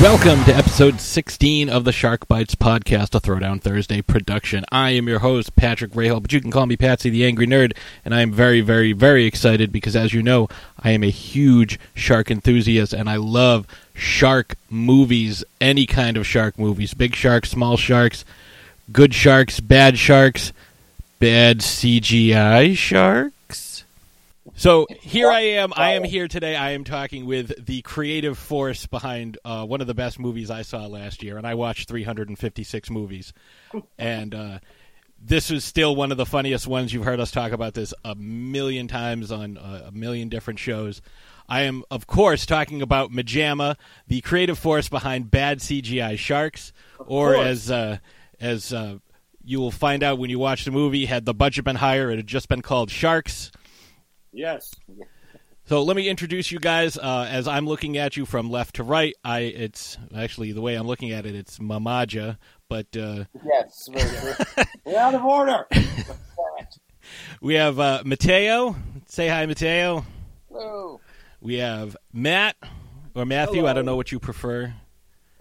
Welcome to episode 16 of the Shark Bites podcast, a Throwdown Thursday production. I am your host, Patrick Rahal, but you can call me Patsy the Angry Nerd, and I am very, very, very excited because, as you know, I am a huge shark enthusiast and I love shark movies, any kind of shark movies big sharks, small sharks, good sharks, bad sharks, bad CGI sharks. So here I am. I am here today. I am talking with the creative force behind uh, one of the best movies I saw last year, and I watched 356 movies, and uh, this is still one of the funniest ones. You've heard us talk about this a million times on uh, a million different shows. I am, of course, talking about Majama, the creative force behind Bad CGI Sharks, or as uh, as uh, you will find out when you watch the movie, had the budget been higher, it had just been called Sharks. Yes. So let me introduce you guys. Uh, as I'm looking at you from left to right, I it's actually the way I'm looking at it. It's Mamaja, but uh, Yes, very true. We're out of order. we have uh, Mateo. Say hi, Mateo. Hello. We have Matt or Matthew. I don't know what you prefer.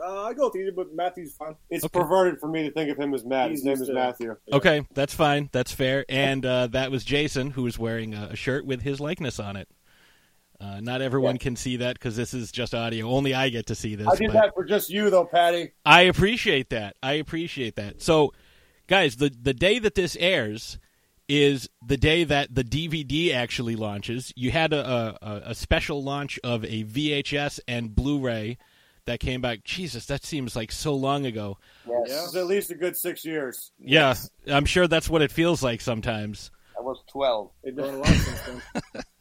Uh, I go with either, but Matthew's fine. It's Okay. perverted for me to think of him as Matt. His name is to- Matthew. Okay, that's fine. That's fair. And uh, that was Jason, who was wearing a, a shirt with his likeness on it. Uh, not everyone can see that because this is just audio. Only I get to see this. I did but- that for just you, though, Patty. I appreciate that. I appreciate that. So, guys, the the day that this airs is the day that the DVD actually launches. You had a a, a special launch of a VHS and Blu-ray that came back. Jesus, that seems like so long ago. Yes. This is at least a good six years. Yeah, I'm sure that's what it feels like sometimes. I was 12. They've done a lot.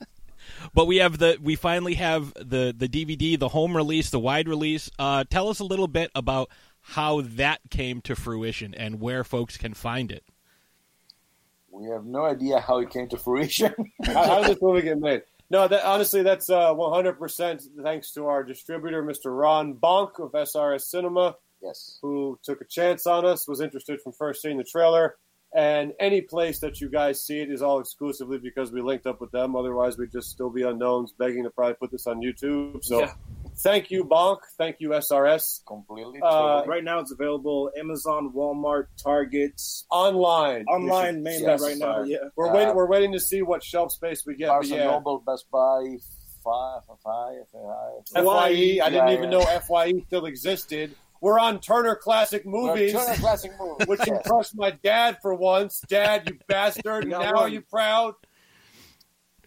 But we have the we finally have the the DVD, the home release, the wide release. Uh, tell us a little bit about how that came to fruition and where folks can find it. We have no idea how it came to fruition. How, how did this movie get made? No, that, honestly, that's uh, 100% thanks to our distributor, Mr. Ron Bonk of SRS Cinema, yes. who took a chance on us, was interested from first seeing the trailer. And any place that you guys see it is all exclusively because we linked up with them. Otherwise, we'd just still be unknowns begging to probably put this on YouTube. So Yeah. Thank you, Bonk. Thank you, SRS. Completely. Uh, right now, it's available Amazon, Walmart, Target, Online. online mainly yes, right now. Yeah, We're Uh, waiting. We're waiting to see what shelf space we get. Barnes yeah, Noble, Best Buy. Fye. E. I didn't even know Fye still existed. We're on Turner Classic Movies, Turner Classic Movie. which impressed my dad for once. Dad, you bastard! Now are you proud?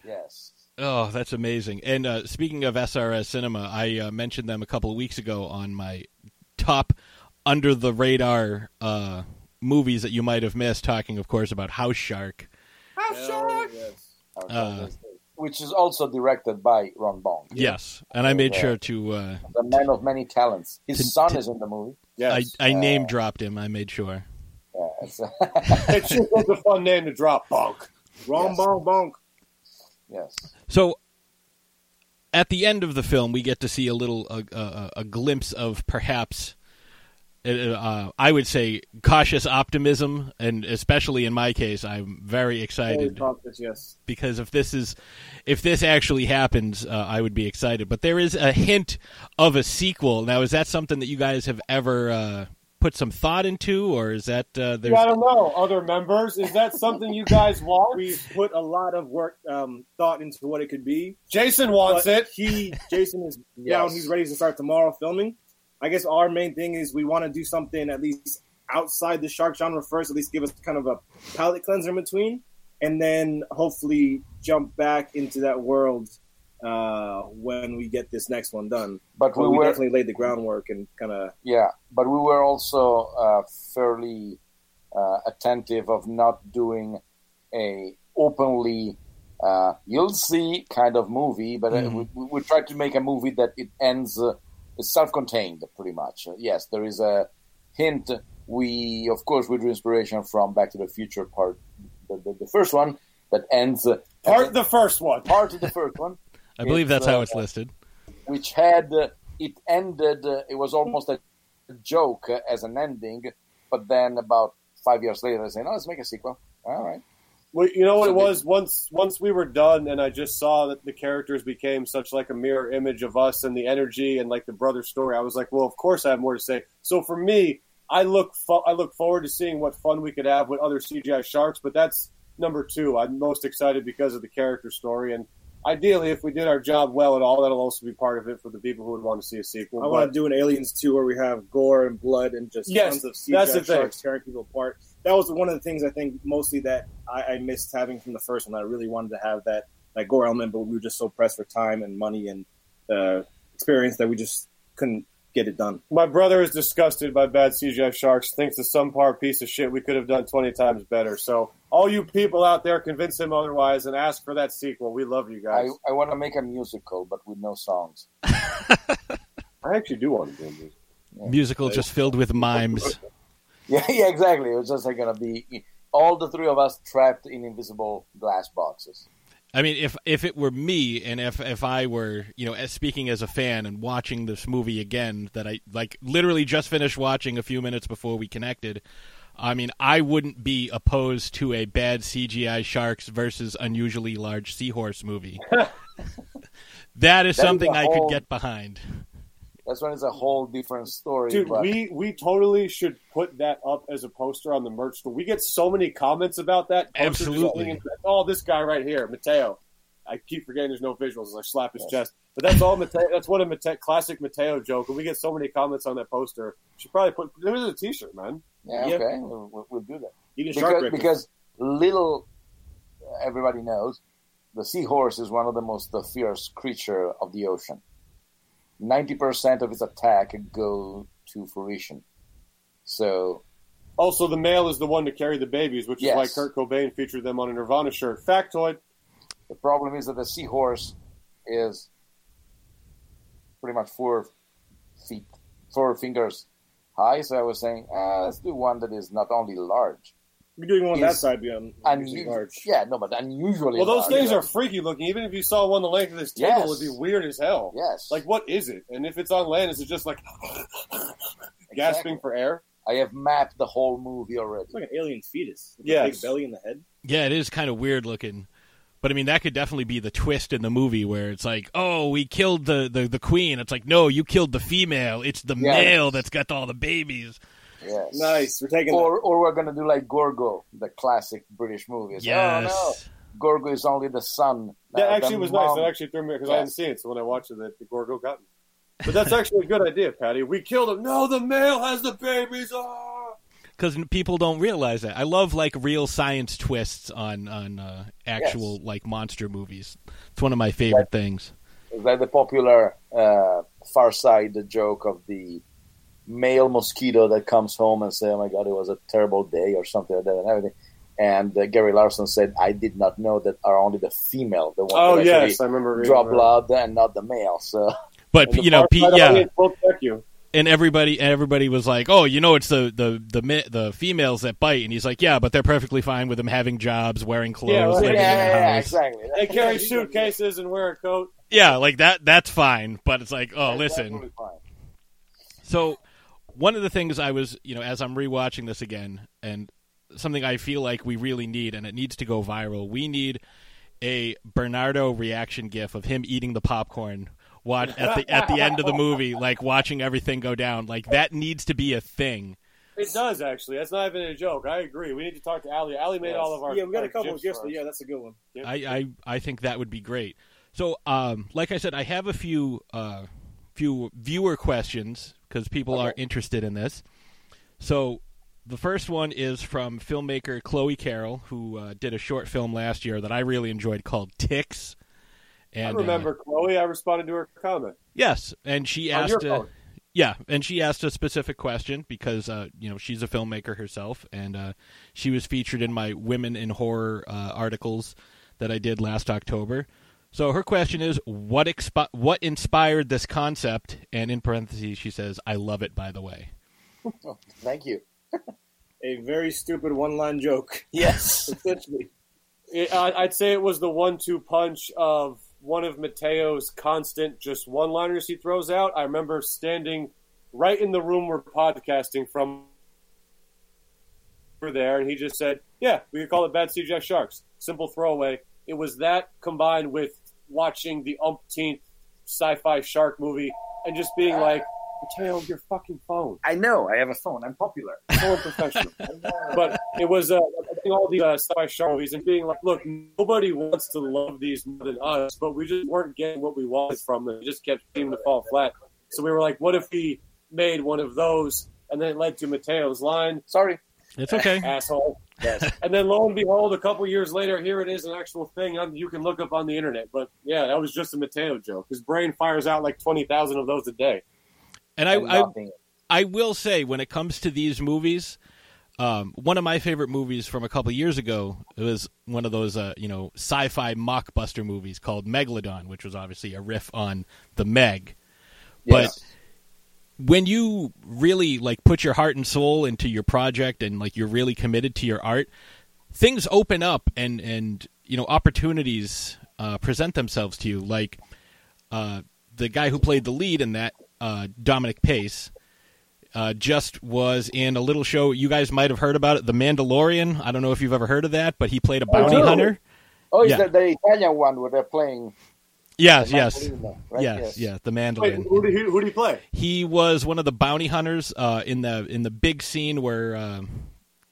yes. Oh, that's amazing. And uh, speaking of SRS Cinema, I uh, mentioned them a couple of weeks ago on my top under the radar uh, movies that you might have missed, talking, of course, about House Shark. Hell, yes. Uh, Which is also directed by Ron Bonk. Yes. And I made Yeah. sure to. Uh, The man of many talents. His To- son to- is in the movie. Yes, I, I Uh, name dropped him. I made sure. Yes. it's just a fun name to drop. Bonk. Ron Yes. bonk bonk. yes. So. At the end of the film, we get to see a little a, a, a glimpse of perhaps, uh, uh, I would say, cautious optimism, and especially in my case, I'm very excited. Cautious, yes. because if this is if this actually happens uh, i would be excited but there is a hint of a sequel now is that something that you guys have ever uh, put some thought into or is that uh, there's Yeah, I don't know. Other members, is that something you guys want? We've put a lot of work, um, thought into what it could be. Jason wants But it. He, Jason, is Yes. down. He's ready to start tomorrow filming. I guess our main thing is we want to do something at least outside the shark genre first. At least give us kind of a palate cleanser in between, and then hopefully jump back into that world uh, when we get this next one done. But But we we were definitely laid the groundwork and kind of Yeah, but we were also uh, fairly uh, attentive of not doing a openly uh, you'll see kind of movie, but uh, Mhm. we, we tried to make a movie that it ends uh, is self-contained pretty much. Uh, yes, there is a hint. We of course we drew inspiration from Back to the Future part, the, the, the first one, that ends uh, Part the first one. part of the first one, I believe It's, that's how uh, it's listed. which had uh, it ended. Uh, it was almost a joke uh, as an ending, but then about five years later, they say, "No, let's make a sequel." All right. Well, you know what So it was once once we were done, and I just saw that the characters became such like a mirror image of us and the energy and like the brother story. I was like, well, of course I have more to say. So for me, I look fo- I look forward to seeing what fun we could have with other CGI sharks, but that's number two. I'm most excited because of the character story, and ideally, if we did our job well at all, that'll also be part of it for the people who would want to see a sequel. I want to do an Aliens 2 where we have gore and blood and just Yes, tons of that's CGI the thing. sharks tearing people apart. That was one of the things I think mostly that I, I missed having from the first one. I really wanted to have that that gore element, but we were just so pressed for time and money and uh, experience that we just couldn't get it done. My brother is disgusted by bad CGI sharks. Thinks the some part piece of shit we could have done twenty times better. So all you people out there, convince him otherwise and ask for that sequel. We love you guys. I want to make a musical, but with no songs. I, actually do want to do this. Musical just filled with mimes. Yeah, yeah, exactly. It was just like gonna be all the three of us trapped in invisible glass boxes. I mean, if if it were me, and if if I were, you know, as speaking as a fan and watching this movie again, that I like literally just finished watching a few minutes before we connected. I mean, I wouldn't be opposed to a bad CGI sharks versus unusually large seahorse movie. that is That is something a I could whole- get behind. That's when it's a whole different story. Dude, but we we totally should put that up as a poster on the merch store. We get so many comments about that. Posters Absolutely. being- Oh, this guy right here, Mateo. I keep forgetting there's no visuals as I slap his chest. But that's all Mateo. That's what a Mateo, classic Mateo joke. And we get so many comments on that poster. Should probably put. There was a T-shirt, man. yeah, Yeah. okay, we'll, we'll, we'll do that. Even shark because, because little everybody knows the seahorse is one of the most uh, fierce creature of the ocean 90% of its attack go to fruition so Also, the male is the one to carry the babies, which is why Kurt Cobain featured them on a Nirvana shirt. Factoid. the problem is that the seahorse is pretty much four feet four fingers high so i was saying ah, let's do one that is not only large You're doing one on that is side, beyond unusual large. yeah no but unusually Well, those large. things are freaky looking. Even if you saw one the length of this table, Yes. it would be weird as hell. yes Like, what is it? And if it's on land, is it just like gasping for air? i have mapped the whole movie already It's like an alien fetus. With Yes. a big belly in the head. Yeah, it is kind of weird looking. But I mean, that could definitely be the twist in the movie where it's like, oh, we killed the, the, the queen. It's like, no, you killed the female. It's the Yeah. male that's got all the babies. Yes Nice. We're taking or or we're gonna do like Gorgo, the classic British movie. It's, Yes. Oh no, Gorgo is only the son. That uh, actually was mom- nice. That actually threw me because I Yes. hadn't seen it. So when I watched it, the, the Gorgo got me. But that's actually a good idea, Patty. We killed him. No, the male has the babies. Ah! Because people don't realize that. I love like real science twists on on uh, actual like monster movies. It's one of my favorite things. It's like the popular uh, Far Side joke of the male mosquito that comes home and say, "Oh my God, it was a terrible day" or something like that, and everything. And uh, Gary Larson said, "I did not know that are only the female the one Oh that yes, I remember. reading draw that. blood and not the male." So But you know, Pete, yeah, audience check you. and everybody and everybody was like, "Oh, you know, it's the the the the females that bite," and he's like, "Yeah, but they're perfectly fine with them having jobs, wearing clothes, Yeah, well, living yeah, in yeah, a yeah, house." exactly. They carry suitcases and wear a coat. Yeah, like that. That's fine. But it's like, oh, That's listen. fine. So, one of the things I was, you know, as I'm rewatching this again, and something I feel like we really need, and it needs to go viral. We need a Bernardo reaction gif of him eating the popcorn. Watch at the at the end of the movie, like watching everything go down. Like that needs to be a thing. It does actually. That's not even a joke. I agree. We need to talk to Ali. Ali made Yes. all of our. Yeah, we got a couple of gifts, but yeah, that's a good one. I, I I think that would be great. So, um, like I said, I have a few uh, few viewer questions because people are interested in this. So, the first one is from filmmaker Chloe Carroll, who uh, did a short film last year that I really enjoyed called Ticks. And I uh, remember Chloe. I responded to her comment. yes, and she On asked. uh, yeah, and she asked a specific question because uh, you know she's a filmmaker herself, and uh, she was featured in my Women in Horror uh, articles that I did last October. So her question is, what expi- what inspired this concept? And in parentheses, she says, "I love it." By the way, Oh, thank you. A very stupid one-line joke, Yes. essentially. It, I- I'd say it was the one-two punch of one of Mateo's constant just one-liners he throws out. I remember standing right in the room we're podcasting from over there, and he just said, "Yeah, we could call it Bad CGI Sharks." Simple throwaway. It was that combined with watching the umpteenth sci-fi shark movie and just being like, "Mateo, your fucking phone." I know. I have a phone. I'm popular. so unprofessional. but it was uh, all the uh, sci-fi shark movies and being like, look, nobody wants to love these more than us, but we just weren't getting what we wanted from them. It just kept seeming to fall flat. So we were like, what if we made one of those? And then it led to Mateo's line, Sorry. It's okay. asshole. Yes. And then lo and behold, a couple years later, here it is, an actual thing on, you can look up on the internet. But yeah, that was just a Mateo joke. His brain fires out like 20,000 of those a day. And I, I. I will say, when it comes to these movies, um, one of my favorite movies from a couple years ago it was one of those, uh, you know, sci-fi mockbuster movies called Megalodon, which was obviously a riff on the Meg. Yes. When you really like put your heart and soul into your project and like you're really committed to your art, things open up and and you know opportunities uh, present themselves to you. Like uh, the guy who played the lead in that, uh, Dominic Pace, uh, just was in a little show. You guys might have heard about it, The Mandalorian. I don't know if you've ever heard of that, but he played a bounty no. hunter. oh, is yeah. that the Italian one where they're playing? Yes, yes, right? yes, yes. The Wait, who did he, who did he play? he was one of the bounty hunters uh, in the in the big scene where uh,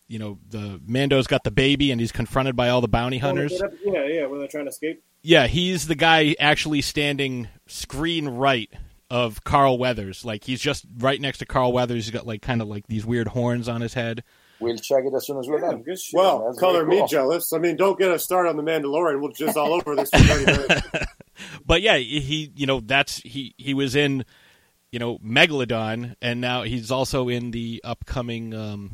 you know the Mando's got the baby and he's confronted by all the bounty hunters. Yeah, yeah. When they're trying to escape. Yeah, he's the guy actually standing screen right of Carl Weathers. Like he's just right next to Carl Weathers. He's got like kind of like these weird horns on his head. We'll check it as soon as we're Yeah, done. good shit. Well, That's color very me jealous. I mean, don't get us started on the Mandalorian. We'll just all over this. For 30 minutes. But yeah, he you know that's he he was in you know Megalodon and now he's also in the upcoming um,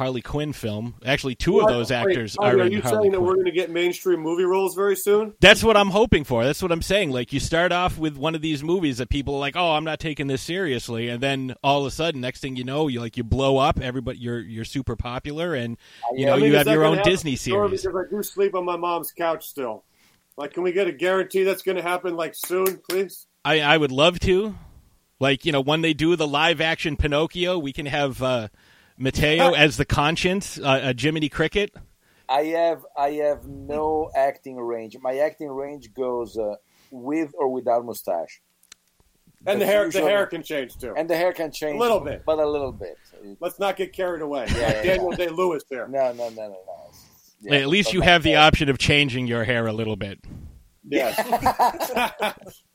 Harley Quinn film. Actually, two of those Wait, actors Tommy, are Are you Harley saying that we're going to get mainstream movie roles very soon? That's what I'm hoping for. That's what I'm saying. Like you start off with one of these movies that people are like, "Oh, I'm not taking this seriously," and then all of a sudden, next thing you know, you like you blow up. Everybody, you're you're super popular, and you know I mean, you have your own Disney series. Because I do sleep on my mom's couch still. Like, can we get a guarantee that's going to happen like soon, please? I I would love to. Like you know, when they do the live action Pinocchio, we can have uh, Mateo as the conscience, uh, uh, Jiminy Cricket. I have I have no acting range. My acting range goes uh, with or without mustache, And the But hair, the hair can change too. and the hair can change A little bit. but a little bit. Let's not get carried away. Yeah, yeah, Daniel Day Lewis there. No, no, no, no, no. Yeah, At least you my have the hair- option of changing your hair a little bit. Yes.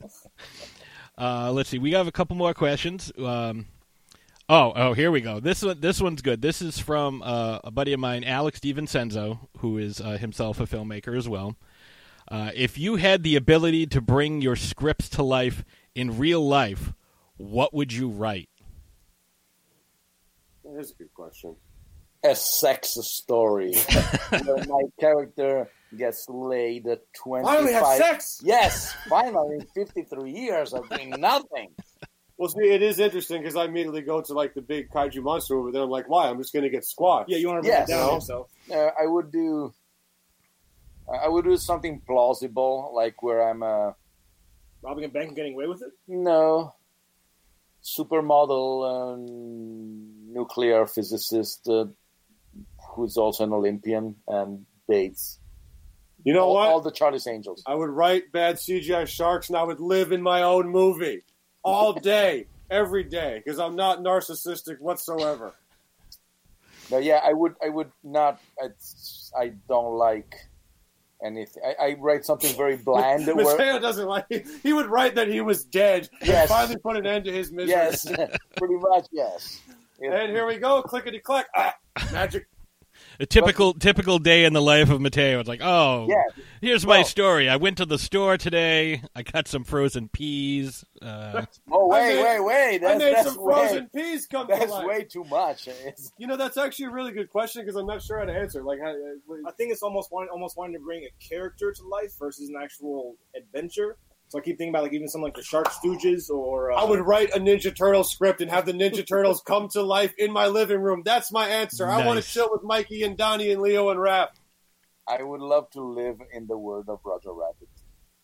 Uh, let's see. We have a couple more questions. Um, oh, oh, here we go. This one, this one's good. This is from uh, a buddy of mine, Alex DiVincenzo, who is uh, himself a filmmaker as well. Uh, if you had the ability to bring your scripts to life in real life, what would you write? That's a good question. a sex story where my character gets laid at twenty Finally have sex. Yes, finally, in fifty three years of doing nothing. Well, see, it is interesting because I immediately go to like the big kaiju monster movie. Then I'm like, why? I'm just going to get squashed. Yeah, you want to break Yes. it down No. yourself. Uh, I would do. I would do something plausible, like where I'm a Robbing a bank and getting away with it. no supermodel um, nuclear physicist uh, who's also an Olympian and dates You know all, what? all the Charlie's Angels. I would write bad CGI sharks, and I would live in my own movie all day, every day, because I'm not narcissistic whatsoever. But yeah, I would. I would not. I, I don't like anything. I, I write something very bland. Mateo doesn't like. He would write that he was dead. and Yes. finally put an end to his misery. yes, pretty much. Yes. And here we go, clickety clack. Ah, magic. A typical typical day in the life of Mateo. It's like, oh, Yeah. here's my story. I went to the store today. I got some frozen peas. Uh, Oh wait, made- wait, wait. I That's made that's some way, frozen peas come to that's life. way too much. It's, You know, that's actually a really good question because I'm not sure how to answer. Like, how, I think it's almost wanting, almost wanting to bring a character to life versus an actual adventure. So I keep thinking about like even something like the Shark Stooges or uh, I would write a Ninja Turtle script and have the Ninja Turtles come to life in my living room. That's my answer. I want to Nice. chill with Mikey and Donnie and Leo and Raph. I would love to live in the world of Roger Rabbit.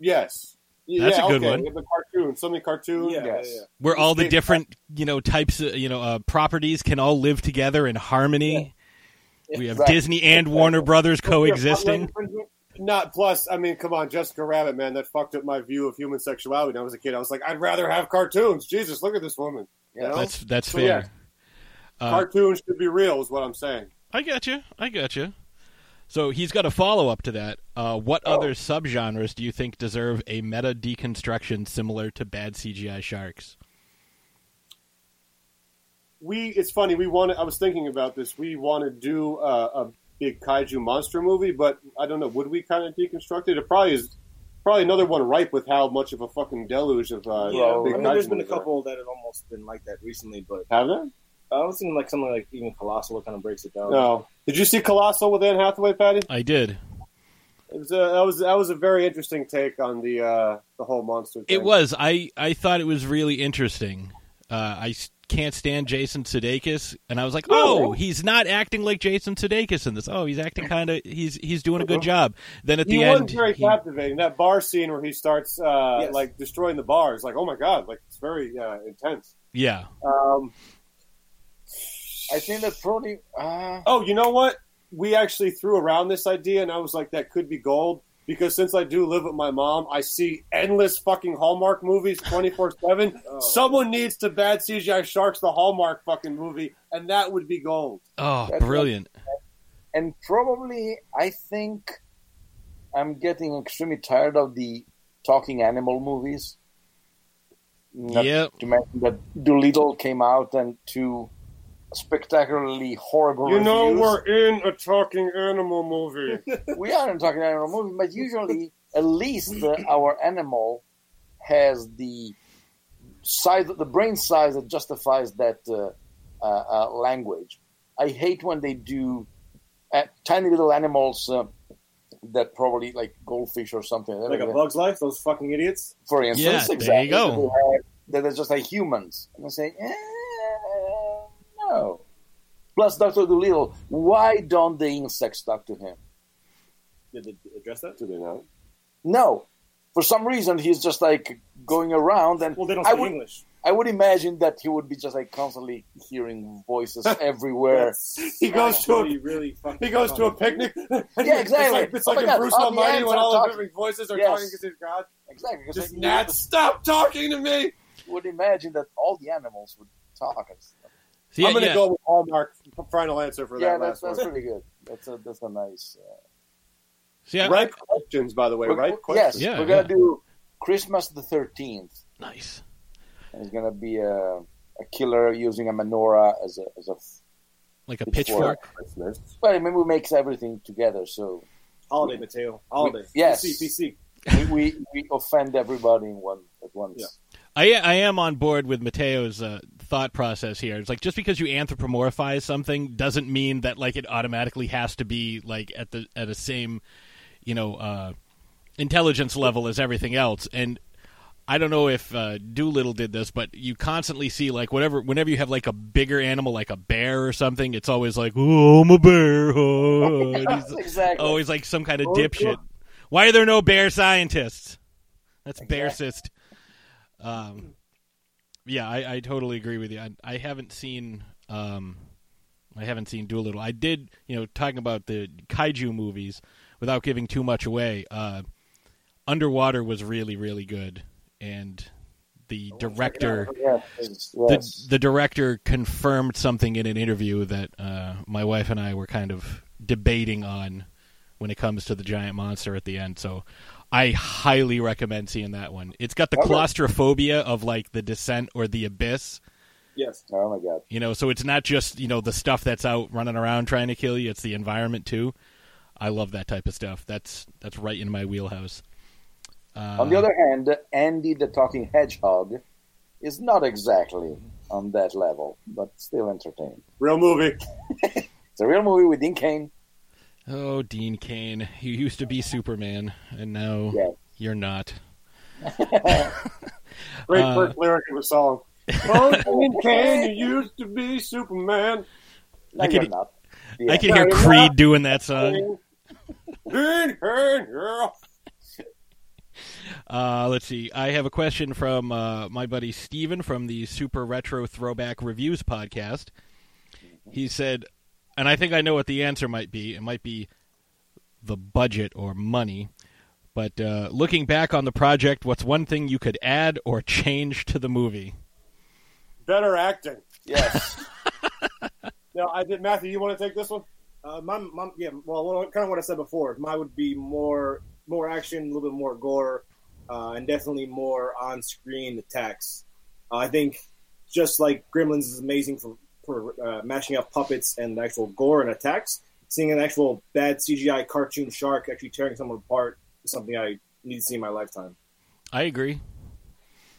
Yes. That's yeah, a good okay. one. We have a cartoon, so many cartoons. Yeah, Yes. yeah, yeah. Where all the different you know types of you know uh, properties can all live together in harmony. We have Exactly. Disney and Warner Brothers coexisting. Not plus. I mean, come on, Jessica Rabbit, man. That fucked up my view of human sexuality when I was a kid. I was like, I'd rather have cartoons. Jesus, look at this woman. You know? That's that's So, fair. yeah. Uh, cartoons should be real, is what I'm saying. I got you. I got you. So he's got a follow up to that. Uh, what Oh. other subgenres do you think deserve a meta deconstruction similar to bad CGI sharks? we it's funny we want to, i was thinking about this we want to do uh, a big kaiju monster movie but i don't know would we kind of deconstruct it it probably is probably another one ripe with how much of a fucking deluge of uh, Yeah, big I mean, kaiju there's been a movies are. couple that have almost been like that recently, but have there I was thinking like something like even Colossal kind of breaks it down. no did you see colossal with anne hathaway patty I did. it was a, that was that was a very interesting take on the uh, the whole monster thing. It was. I I thought it was really interesting. Uh, I s- can't stand Jason Sudeikis, and I was like, oh, he's not acting like Jason Sudeikis in this. Oh, he's acting kind of. He's he's doing a good job. Then at he the was end, very he- captivating. That bar scene where he starts uh, Yes. like destroying the bars, like oh my god, like it's very uh, intense. yeah, Um, I think that's probably. Uh, Oh, you know what? We actually threw around this idea, and I was like, that could be gold. Because since I do live with my mom, I see endless fucking Hallmark movies 24 7. Oh. Someone needs to bad CGI Sharks, the Hallmark fucking movie, and that would be gold. oh, That's brilliant. and probably, I think I'm getting extremely tired of the talking animal movies. Not Yep. To mention that Dolittle came out and two spectacularly horrible You know, reviews. we're in a talking animal movie. we are in talking animal movie, but usually at least uh, our animal has the size, the brain size that justifies that uh, uh, uh, language. I hate when they do uh, tiny little animals uh, that probably like goldfish or something. like a Bug's Life, those fucking idiots. for instance, Yeah, there you exactly. go. That are- That are just like humans, and I say, eh, no. Plus, Doctor Dolittle, why don't the insects talk to him? Did they address that? Do they not? No. For some reason, he's just like going around, and Well, they don't I would, English. I would imagine that he would be just like constantly hearing voices everywhere. He goes to a really, really He goes to a picnic. Yeah, exactly. It's like, it's Oh like in God, Bruce oh, all Almighty ants when all the talking. different voices are Yes. talking against his god. Exactly. Just like, Nat, stop talking to me. you would imagine that all the animals would talk and stuff. So, yeah, I'm going to yeah. go with Hallmark. Final answer for Yeah, that that's, last that's one. pretty good. That's a that's a nice. Uh, So, yeah, Right questions, by the way. we're- Right yes, questions. Yeah, we're gonna yeah. do Christmas the thirteenth. nice. And it's gonna be a, a killer using a menorah as a as a. Like a Pitchfork. pitchfork. Christmas. Well, I mean, we makes everything together, so Holiday, Mateo. Holiday. Yes. PC, PC. we, we, we offend everybody in one at once. I I am on board with Mateo's uh, thought process here. It's like just because you anthropomorphize something doesn't mean that like it automatically has to be like at the at a same you know uh, intelligence level as everything else. And I don't know if uh, Dolittle did this, but you constantly see like whatever whenever you have like a bigger animal like a bear or something, it's always like oh I'm a bear. Oh. He's exactly. always like some kind of Oh, dipshit. Why are there no bear scientists? That's Exactly. bearcist. Um, yeah, I, I totally agree with you. I, I haven't seen um, I haven't seen Dolittle. I did, you know, talking about the kaiju movies without giving too much away. Uh, Underwater was really really good, and the director Yes, yes, the the director confirmed something in an interview that uh, my wife and I were kind of debating on when it comes to the giant monster at the end. So I highly recommend seeing that one. It's got the Okay. claustrophobia of like the descent or the abyss, Yes. Oh my god. you know. So it's not just you know the stuff that's out running around trying to kill you. It's the environment too. I love that type of stuff. That's that's right in my wheelhouse. Uh, On the other hand, Andy the Talking Hedgehog is not exactly on that level, but still entertaining. Real movie. It's a real movie with Dean Cain. Oh, Dean Cain, you used to be Superman, and now Yeah. you're not. Great Uh, first lyric of a song. Oh, Dean Cain, you used to be Superman. No, I could-. I Yeah. can hear No, you're Creed not. doing that song. Uh, let's see. I have a question from uh, my buddy Steven from the Super Retro Throwback Reviews podcast. He said, and I think I know what the answer might be. It might be the budget or money. But uh, looking back on the project, what's one thing you could add or change to the movie? Better acting. Yes. Now, I did. Matthew, you want to take this one? Uh, my, my, yeah, well, kind of what I said before. Mine would be more, more action, a little bit more gore, uh, and definitely more on-screen attacks. Uh, I think just like Gremlins is amazing for for uh, mashing up puppets and actual gore and attacks. Seeing an actual bad CGI cartoon shark actually tearing someone apart is something I need to see in my lifetime. I agree.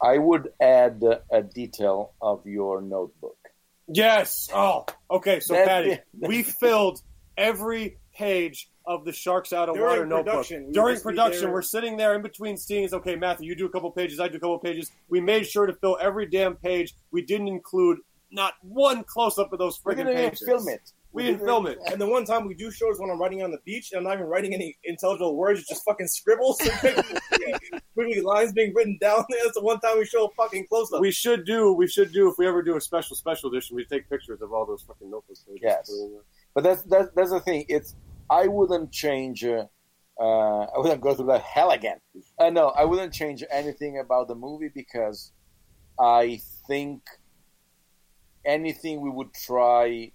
I would add uh, a detail of your notebook. Yes. Oh, okay. So, That- Patty, we filled every page of the Sharks Out of During Water notebook. production, During production, we're sitting there in between scenes. Okay, Matthew, you do a couple pages, I do a couple pages. We made sure to fill every damn page. We didn't include not one close up of those friggin' pages. We friggin' didn't film it. We didn't film it. And the one time we do shows when I'm writing on the beach and I'm not even writing any intelligible words, it's just fucking scribbles. Quickly lines being written down. That's the one time we show a fucking close up. We should do. We should do if we ever do a special special edition. We take pictures of all those fucking notebook pages. Yes. But that's that's that's the thing. It's I wouldn't change. Uh, uh, I wouldn't go through that hell again. Uh, no, I wouldn't change anything about the movie because I think anything we would try,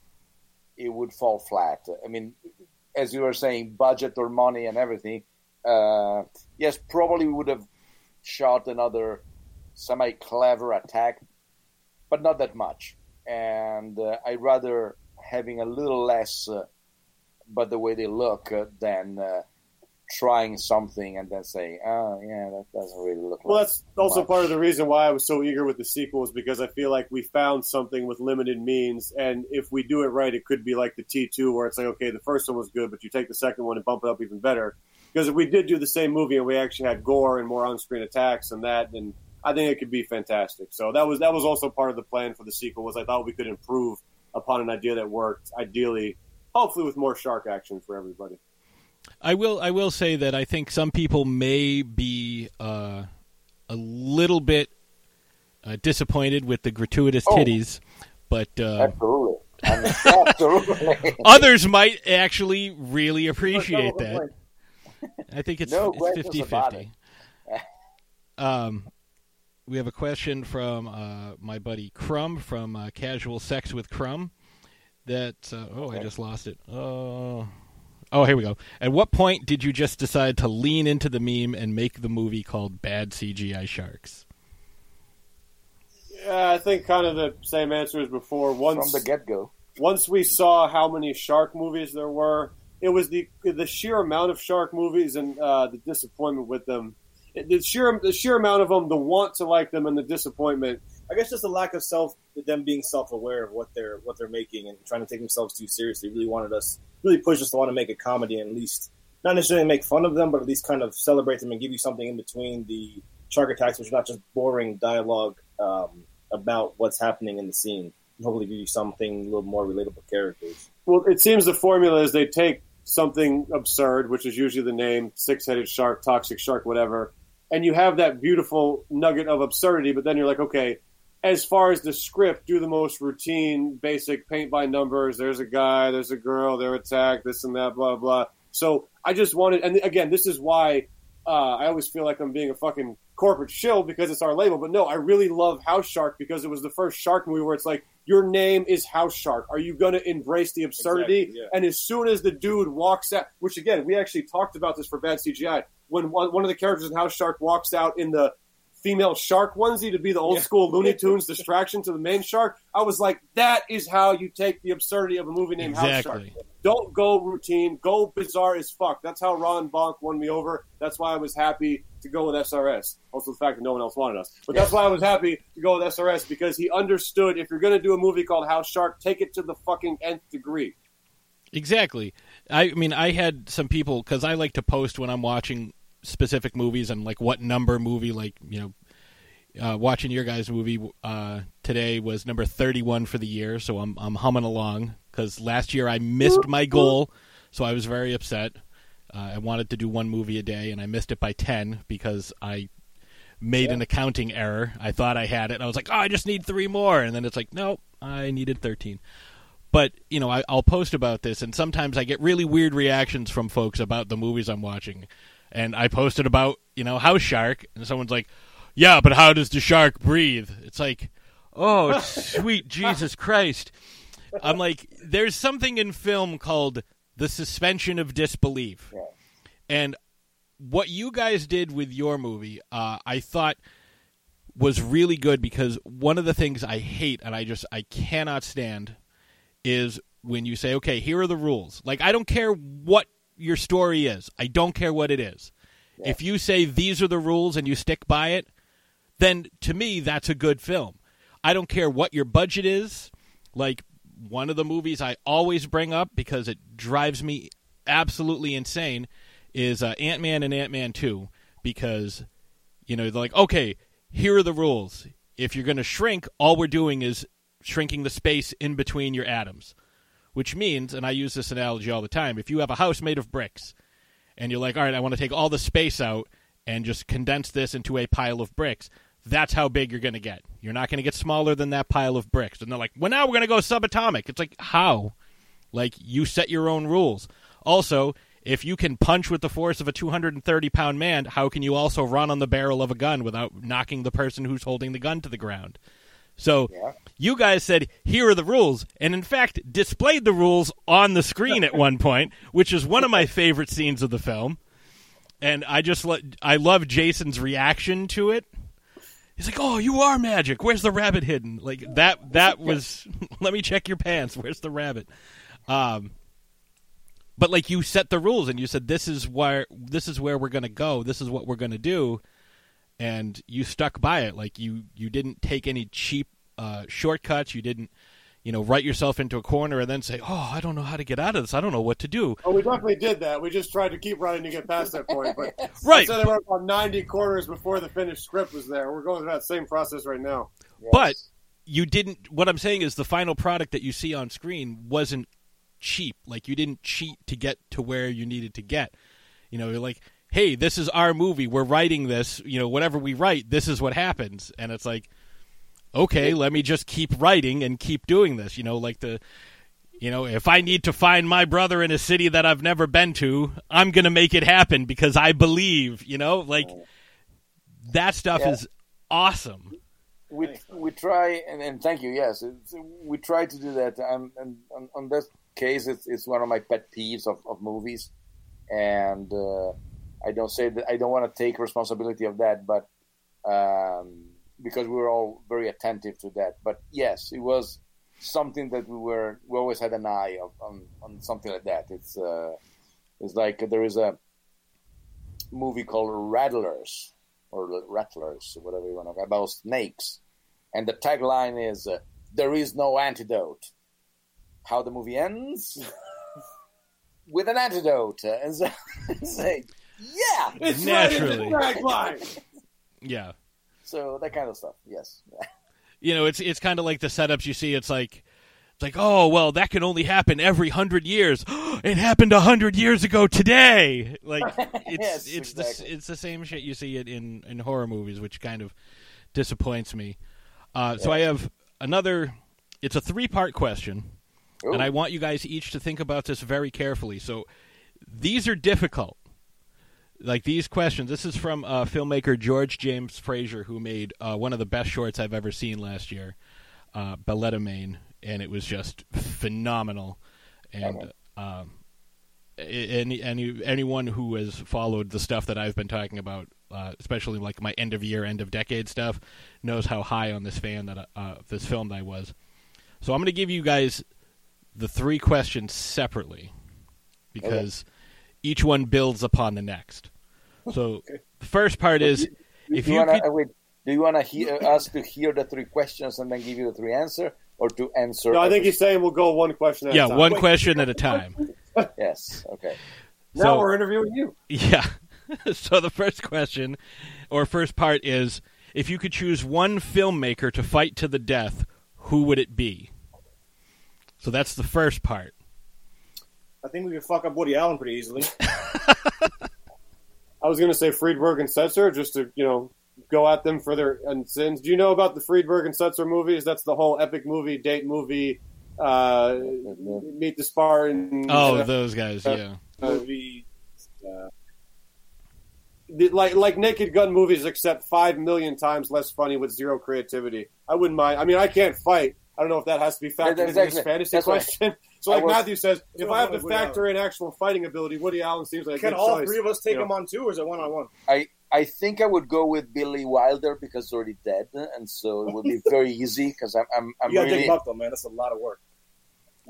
it would fall flat. I mean, as you were saying, budget or money and everything. Uh, yes, probably we would have shot another semi clever attack, but not that much. And uh, I rather having a little less, uh, but the way they look, uh, than uh, trying something and then saying, "Oh, yeah, that doesn't really look." Well, like that's also much." part of the reason why I was so eager with the sequel is because I feel like we found something with limited means, and if we do it right, it could be like the T two, where it's like, okay, the first one was good, but you take the second one and bump it up even better. Because if we did do the same movie and we actually had gore and more on screen attacks and that, then I think it could be fantastic. So that was that was also part of the plan for the sequel. Was I thought we could improve upon an idea that worked, ideally, hopefully with more shark action for everybody. I will. I will say that I think some people may be uh, a little bit uh, disappointed with the gratuitous Oh. titties, but uh, Absolutely, And absolutely. others might actually really appreciate that. I think it's No it's questions about 50-50. um, we have a question from uh, my buddy Crumb from uh, Casual Sex with Crumb. That uh, oh, I just lost it. Oh, oh, here we go. At what point did you just decide to lean into the meme and make the movie called Bad CGI Sharks? Yeah, I think kind of the same answer as before. Once From the get go. once we saw how many shark movies there were, it was the the sheer amount of shark movies and uh, the disappointment with them. It- The sheer the sheer amount of them, the want to like them, and the disappointment. I guess just a lack of self, them being self aware of what they're what they're making and trying to take themselves too seriously. Really wanted us, really pushed us to want to make a comedy and at least not necessarily make fun of them, but at least kind of celebrate them and give you something in between the shark attacks, which are not just boring dialogue um, about what's happening in the scene. Hopefully, give you something a little more relatable characters. Well, it seems the formula is they take something absurd, which is usually the name six headed shark, toxic shark, whatever, and you have that beautiful nugget of absurdity. But then you're like, okay, as far as the script, do the most routine, basic paint by numbers. There's a guy, there's a girl, they're attacked, this and that, blah blah. So I just wanted, and again, this is why uh, I always feel like I'm being a fucking corporate shill because it's our label. But no, I really love House Shark because it was the first shark movie where it's like, your name is House Shark. Are you going to embrace the absurdity? Exactly, yeah. And as soon as the dude walks out, which again, we actually talked about this for bad CGI, when one, one of the characters in House Shark walks out in the female shark onesie to be the old Yeah. school Looney Tunes distraction to the main shark, I was like, that is how you take the absurdity of a movie named House Shark. Don't go routine. Go bizarre as fuck. That's how Ron Bonk won me over. That's why I was happy to go with SRS. Also, the fact that no one else wanted us. But that's why I was happy to go with SRS because he understood if you're going to do a movie called House Shark, take it to the fucking nth degree. Exactly. I mean, I had some people because I like to post when I'm watching specific movies and like what number movie, like you know, uh, watching your guys' movie uh, today was number 31 for the year, so I'm I'm humming along because last year I missed my goal, so I was very upset. Uh, I wanted to do one movie a day, and I missed it by ten because I made Yeah. an accounting error. I thought I had it. And I was like, oh, I just need three more, and then it's like, nope, I needed thirteen. But you know, I, I'll post about this, and sometimes I get really weird reactions from folks about the movies I'm watching. And I posted about you know House Shark, and someone's like, "Yeah, but how does the shark breathe?" It's like, oh, sweet Jesus Christ! I'm like, there's something in film called the suspension of disbelief, Yeah. and what you guys did with your movie, uh, I thought was really good because one of the things I hate and I just I cannot stand is when you say, "Okay, here are the rules." Like I don't care what your story is. I don't care what it is. If you say these are the rules and you stick by it, then to me that's a good film. I don't care what your budget is. Like one of the movies I always bring up because it drives me absolutely insane is uh, Ant Man and Ant Man Two because you know they're like, okay, here are the rules. If you're going to shrink, all we're doing is shrinking the space in between your atoms, which means, and I use this analogy all the time, if you have a house made of bricks and you're like, all right, I want to take all the space out and just condense this into a pile of bricks. That's how big you're going to get. You're not going to get smaller than that pile of bricks. And they're like, well, now we're going to go subatomic. It's like, how? Like, you set your own rules. Also, if you can punch with the force of a 230 pound man, how can you also run on the barrel of a gun without knocking the person who's holding the gun to the ground? So, Yeah. you guys said, here are the rules, and in fact, displayed the rules on the screen at one point, which is one of my favorite scenes of the film. And I just, lo- I love Jason's reaction to it. He's like, "Oh, you are magic. Where's the rabbit hidden?" Like that. That was. let me check your pants. Where's the rabbit? Um, but like you set the rules and you said this is where this is where we're going to go. This is what we're going to do, and you stuck by it. Like you you didn't take any cheap uh, shortcuts. You didn't you know write yourself into a corner and then say, "Oh, I don't know how to get out of this. I don't know what to do." Oh, we definitely did that. We just tried to keep running to get past that point. But Right. So there were about 90 corners before the finished script was there. We're going through that same process right now. Yes. But you didn't. What I'm saying is the final product that you see on screen wasn't cheap. Like you didn't cheat to get to where you needed to get. You know, you're like, hey, this is our movie. We're writing this. You know, whatever we write, this is what happens. And it's like, okay, let me just keep writing and keep doing this. You know, like the. You know, if I need to find my brother in a city that I've never been to, I'm going to make it happen because I believe, you know, like that stuff Yeah. is awesome. we we try and, and thank you. Yes, it's, we try to do that. And on, on this case, it's, it's one of my pet peeves of, of movies, and uh, I don't say that I don't want to take responsibility of that, but um, because we were all very attentive to that. But yes, it was something that we were we always had an eye of, on on something like that. It's uh, it's like there is a movie called Rattlers or Rattlers, whatever you want to call about snakes, and the tagline is uh, "There is no antidote." How the movie ends with an antidote, and so yeah, It's Naturally. right in the. Yeah. so that kind of stuff. Yes, you know, it's it's kind of like the setups you see. It's like it's like, oh well, that can only happen every hundred years. it happened a hundred years ago today. Like it's Yes, it's exactly. the it's the same shit you see it in in horror movies, which kind of disappoints me. Uh, So I have another. It's a three part question, Ooh. and I want you guys each to think about this very carefully. So these are difficult. Like these questions. This is from uh, filmmaker George James Fraser, who made uh, one of the best shorts I've ever seen last year, uh, Balletta Maine, and it was just phenomenal. And um, any, any anyone who has followed the stuff that I've been talking about, uh, especially like my end of year, end of decade stuff, knows how high on this fan that uh, this film that I was. So I'm going to give you guys the three questions separately because each one builds upon the next. So the first part is if do you you wanna, could, uh, wait, do you want to hear us to hear the three questions and then give you the three answer, or to answer? No, I think every- he's saying we'll go one question at yeah, a time. one Wait, question at a time. yes. Okay. Now So- we're interviewing you. Yeah. so the first question or first part is if you could choose one filmmaker to fight to the death, who would it be? So that's the first part. I think we could fuck up Woody Allen pretty easily. I was going to say Friedberg and Seltzer just to you know go at them for their sins. Do you know about the Friedberg and Seltzer movies? That's the whole epic movie, date movie, uh, meet the Spartan. Oh, uh, those guys, yeah. movie. Uh, the- like like Naked Gun movies, except five million times less funny with zero creativity. I wouldn't mind. I mean, I can't fight. I don't know if that has to be factored That's into this fantasy question. right. Question. So, like was- Matthew says, if I have to factor in actual fighting ability, Woody Allen seems like a can good all choice. three of us take Yeah. him on two, or is it one on one? I I think I would go with Billy Wilder because he's already dead, and so it would be very easy because I'm I'm, I'm You gotta dig really him up though, man. That's a lot of work.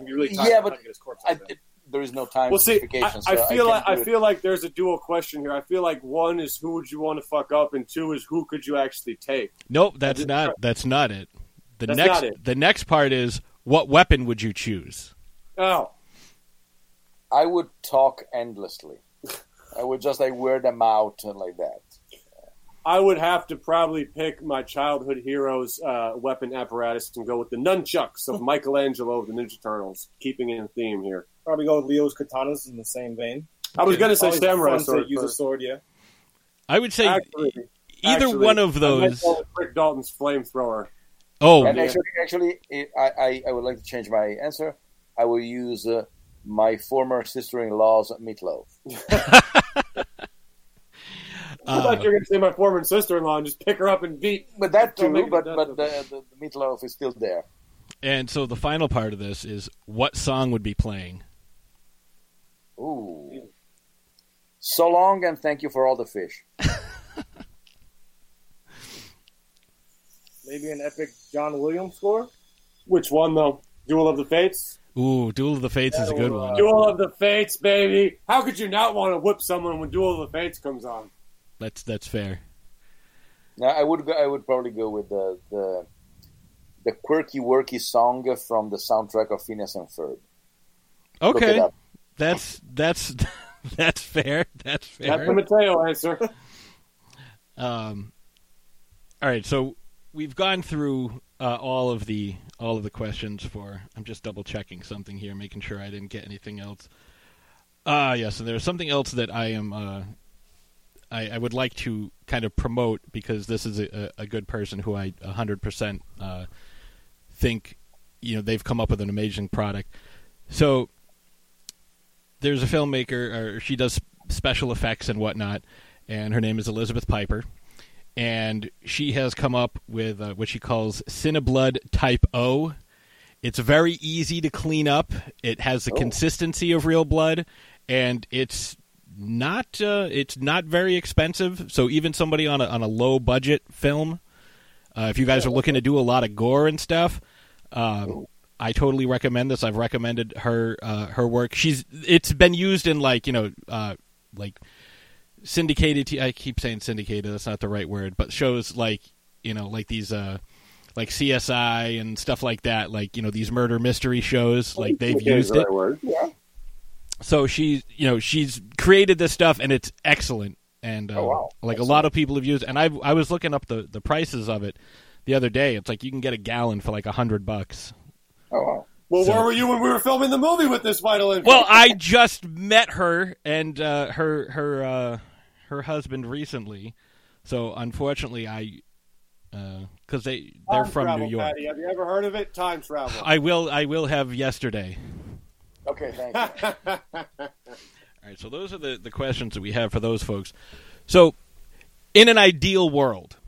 You really Yeah, but to get his corpse I, out it, there is no time Well, see, I, justification. I so feel can't like I do it. feel like there's a dual question here. I feel like one is who would you want to fuck up, and two is who could you actually take. Nope, that's didn't try- that's not it. The That's next not it. the next part is what weapon would you choose? Oh, I would talk endlessly. I would just like wear them out and like that. I would have to probably pick my childhood hero's uh, weapon apparatus and go with the nunchucks of Michelangelo of the Ninja Turtles, keeping in theme here. Probably go with Leo's katanas in the same vein. I was going to say samurai sword. use a sword, yeah. I would say Actually, either actually, one of I might those. go Rick Dalton's flamethrower. Oh, And actually, actually, it, I, I I would like to change my answer. I will use uh, my former sister-in-law's meatloaf. I thought you were going to say my former sister-in-law and just pick her up and beat. But that too. it But that but the, the, the meatloaf is still there. and so the final part of this is what song would be playing? Ooh. So long and thank you for all the fish. Maybe an epic John Williams score. Which one though? Duel of the Fates. Ooh, Duel of the Fates is a good one. Duel of the Fates, baby. How could you not want to whip someone when Duel of the Fates comes on? That's that's fair. Now, I would go, I would probably go with the the the quirky worky song from the soundtrack of Phineas and Ferb. Okay, that's that's that's fair. That's fair. That's the fair. Mateo answer. Um, all right, so we've gone through uh, all of the all of the questions for. I'm just double checking something here, making sure I didn't get anything else. Ah, yes, and there's something else that I am. Uh, I, I would like to kind of promote because this is a, a good person who I 100% uh, think you know they've come up with an amazing product. So there's a filmmaker, or she does special effects and whatnot, and her name is Elizabeth Piper, and she has come up with uh, what she calls Cineblood Type O. It's very easy to clean up. It has the Oh. consistency of real blood, and it's not uh, it's not very expensive. So even somebody on a on a low budget film, uh, if you guys are looking to do a lot of gore and stuff, um, I totally recommend this. I've recommended her uh, her work. She's it's been used in like you know uh, like syndicated. T- I keep saying syndicated. That's not the right word, but shows like you know like these uh, like CSI and stuff like that. Like you know these murder mystery shows. Like they've Okay, used the it. right word. Yeah. So she's you know she's created this stuff and it's excellent. And uh, Oh, wow. like a lot of people have used, and I I was looking up the the prices of it the other day. It's like you can get a gallon for like a hundred bucks. Oh wow. Well, So- where were you when we were filming the movie with this vital info? Well, I just met her and uh, her her uh, her husband recently, so unfortunately, I because they they're Time from travel, New York. Patty. Have you ever heard of it? Time travel. I will I will have yesterday. Okay, thank you. All right, so those are the the questions that we have for those folks. So, in an ideal world,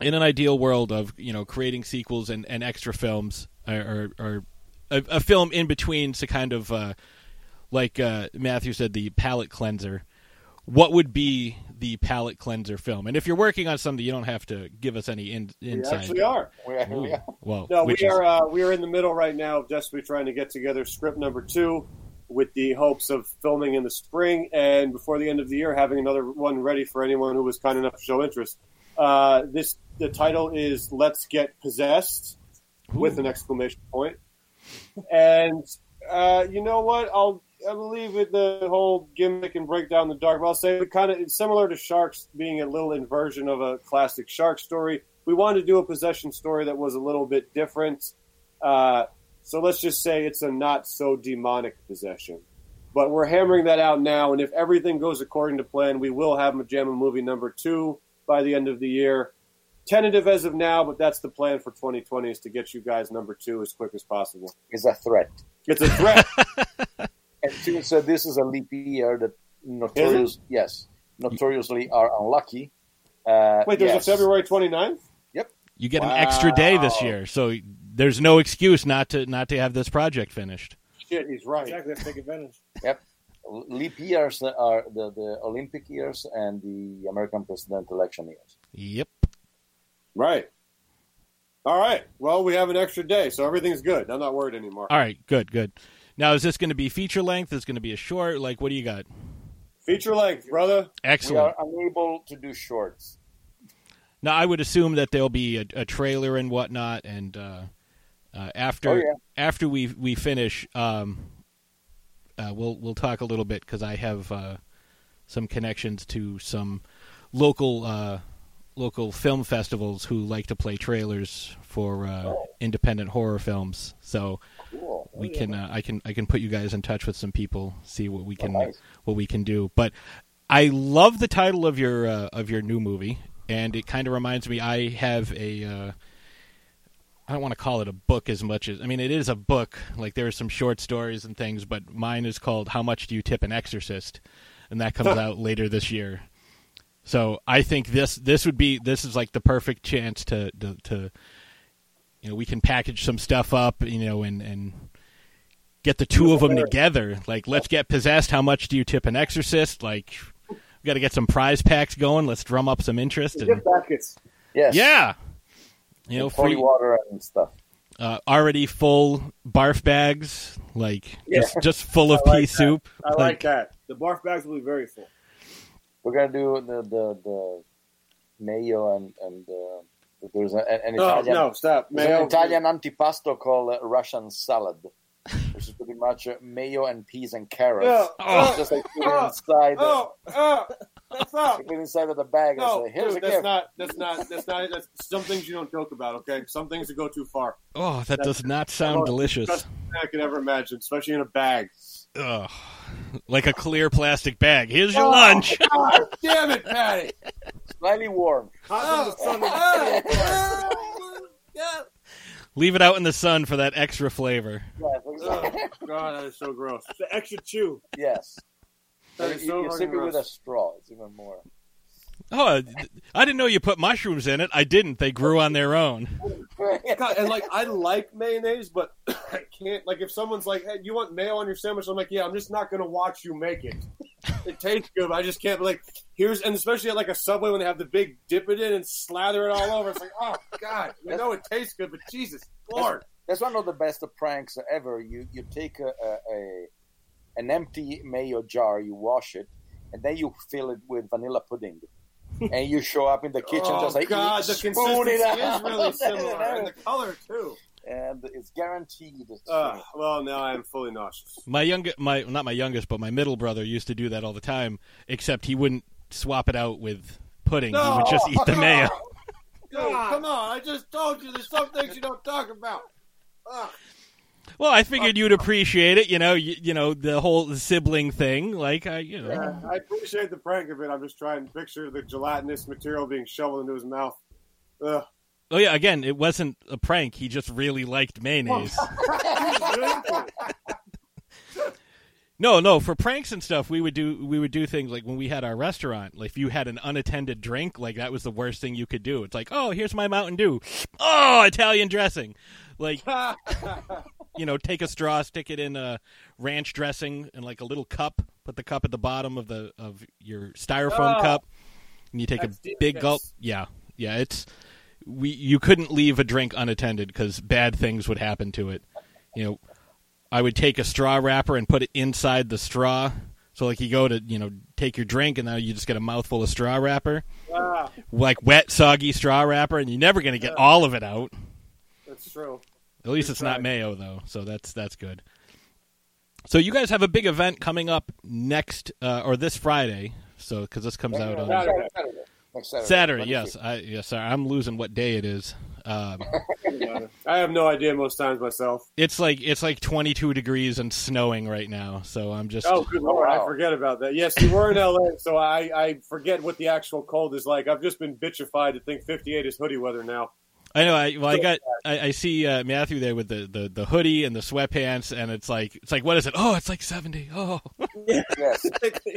in an ideal world of you know creating sequels and, and extra films or, or, or a, a film in between to kind of uh, like uh, Matthew said the palate cleanser. What would be the palate cleanser film? And if you're working on something, you don't have to give us any in, we insight. actually are. We are- Ooh, we are. Well, No, we is- are. Uh, we are in the middle right now of desperately trying to get together script number two, with the hopes of filming in the spring and before the end of the year having another one ready for anyone who was kind enough to show interest. Uh, this the title is "Let's Get Possessed" with an exclamation point. And uh, you know what? I'll I believe with the whole gimmick and break down the dark. But I'll say it kind of it's similar to Sharks being a little inversion of a classic Shark story. We wanted to do a possession story that was a little bit different. Uh, so let's just say it's a not so demonic possession. But we're hammering that out now, and if everything goes according to plan, we will have Majama movie number two by the end of the year. Tentative as of now, but that's the plan for 2020 is to get you guys number two as quick as possible. It's a threat. It's a threat. And since so this is a leap year that notorious, yes, notoriously are unlucky. Uh, Wait, there's yes. a February 29th? Yep. You get an extra day this year, so there's no excuse not to not to have this project finished. Shit, he's right. Exactly. Take advantage. Yep. Leap years are the, the Olympic years and the American president election years. Yep. Right. All right. Well, we have an extra day, so everything's good. I'm not worried anymore. All right. Good. Good. Now, is this going to be feature length? Is it going to be a short? Like, what do you got? Feature length, brother. Excellent. We are unable to do shorts. Now, I would assume that there'll be a, a trailer and whatnot, and uh, uh, after Oh, yeah. after we we finish, um, uh, we'll we'll talk a little bit because I have uh, some connections to some local uh, local film festivals who like to play trailers for uh, Oh. independent horror films. So We can uh, I can I can put you guys in touch with some people, see what we can Oh, nice. what we can do. But I love the title of your uh, of your new movie, and it kind of reminds me. I have a uh, I don't want to call it a book as much as I mean it is a book. Like there are some short stories and things, but mine is called "How Much Do You Tip an Exorcist," and that comes out later this year. So I think this this would be this is like the perfect chance to to, to you know we can package some stuff up you know and and get the two of them together like let's get possessed how much do you tip an exorcist like we got to get some prize packs going let's drum up some interest and Gift baskets. Yes. yeah you know holy free water and stuff. uh, already full barf bags like Yeah. just just full of like pea that. soup I like that. The barf bags will be very full. We're gonna do the the, the mayo and and uh, there's a, an No, Italian no, stop. there's an Mayo. Italian antipasto called uh, Russian salad, which is pretty much uh, mayo and peas and carrots. Oh, Oh. Just like put oh, inside. Oh, oh, that's not. Put inside of the bag and No, say, "Here's dude, a that's gift." not. That's not. That's not. That's some things you don't joke about. Okay, some things that go too far. oh that does not sound delicious I could ever imagine, especially in a bag. Ugh. like a clear plastic bag here's your Oh, lunch God damn it, Patty! Slightly warm. Hot from the sun. Oh, God. Leave it out in the sun for that extra flavor Yes, oh, exactly. Oh, God, that is so gross. the extra chew. yes. That You, is so you fucking sip it with a straw. It's even more. Oh, I didn't know you put mushrooms in it. I didn't. They grew on their own. God, and like I like mayonnaise, but I can't. Like if someone's like, "Hey, you want mayo on your sandwich?" I'm like, "Yeah, I'm just not gonna watch you make it. It tastes good, but I just can't." Like, here's and especially at like a Subway when they have the big dip it in and slather it all over. It's like, oh God, I know it tastes good, but Jesus Lord, That's one of the best pranks ever. You you take a, a, a an empty mayo jar, you wash it, and then you fill it with vanilla pudding. And you show up in the kitchen oh just like God, the spoon consistency it is out. really similar, and the color too. and it's guaranteed. Uh, well, now I am fully nauseous. My young, my not my youngest, but my middle brother used to do that all the time. Except he wouldn't swap it out with pudding. He would just eat the mayo. Dude, come on! I just told you there's some things you don't talk about. Ugh. Well, I figured you'd appreciate it. You know, you, you know the whole sibling thing. Like I, you know, Uh, I appreciate the prank of it. I'm just trying to picture the gelatinous material being shoveled into his mouth. Ugh. oh yeah. Again, it wasn't a prank. He just really liked mayonnaise. No, no. For pranks and stuff, we would do we would do things like when we had our restaurant. Like if you had an unattended drink, like that was the worst thing you could do. It's like, oh, here's my Mountain Dew. Oh, Italian dressing. Like you know, take a straw, stick it in a ranch dressing and like a little cup. Put the cup at the bottom of the of your styrofoam Oh. cup, and you take a big gulp. Yeah, yeah. It's we you couldn't leave a drink unattended because bad things would happen to it. You know, I would take a straw wrapper and put it inside the straw. So like you go to you know take your drink and now you just get a mouthful of straw wrapper, like wet soggy straw wrapper, and you're never gonna get all of it out. that's true. At least it's not mayo though, so that's that's good. So you guys have a big event coming up next uh, or this Friday. So because this comes out on Saturday. Saturday. Saturday, yes. I yes, sorry, I'm losing what day it is. Um, I have no idea most times myself. it's like it's like 22 degrees and snowing right now, so I'm just Oh, good lord, wow. I forget about that. Yes, you were in LA, so I, I forget what the actual cold is like. I've just been bitchified to think 58 is hoodie weather now. I know. I well, I got. I, I see uh, Matthew there with the, the, the hoodie and the sweatpants, and it's like it's like what is it? Oh, it's like seventy. Oh, Yes.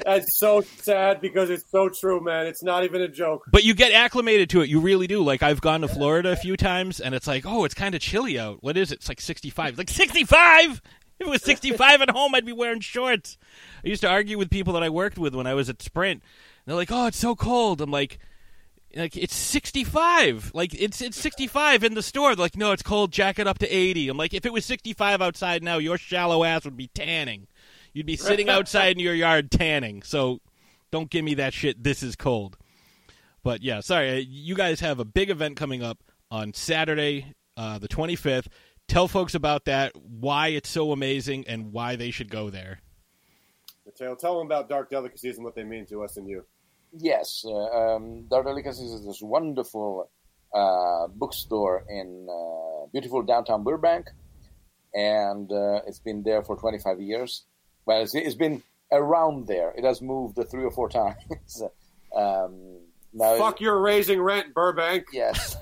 That's so sad because it's so true, man. It's not even a joke. but you get acclimated to it. You really do. Like I've gone to Florida a few times, and it's like, oh, it's kind of chilly out. What is it? It's like sixty five. Like sixty five. If it was sixty five at home, I'd be wearing shorts. I used to argue with people that I worked with when I was at Sprint. They're like, oh, it's so cold. I'm like. Like it's 65. Like it's it's 65 in the store. They're like, no, it's cold. Jacket up to 80. I'm like, if it was 65 outside now, your shallow ass would be tanning. You'd be sitting outside in your yard tanning. So don't give me that shit. This is cold. But yeah, sorry. uh, You guys have a big event coming up on Saturday, uh, the 25th. Tell folks about that, why it's so amazing, and why they should go there. Mateo, tell them about dark delicacies and what they mean to us and you. Yes, uh, um, Delicacies is this wonderful uh, bookstore in uh, beautiful downtown Burbank, and uh, it's been there for 25 years. Well, it's, it's been around there. It has moved three or four times. um, now, Fuck your raising rent, Burbank. yes.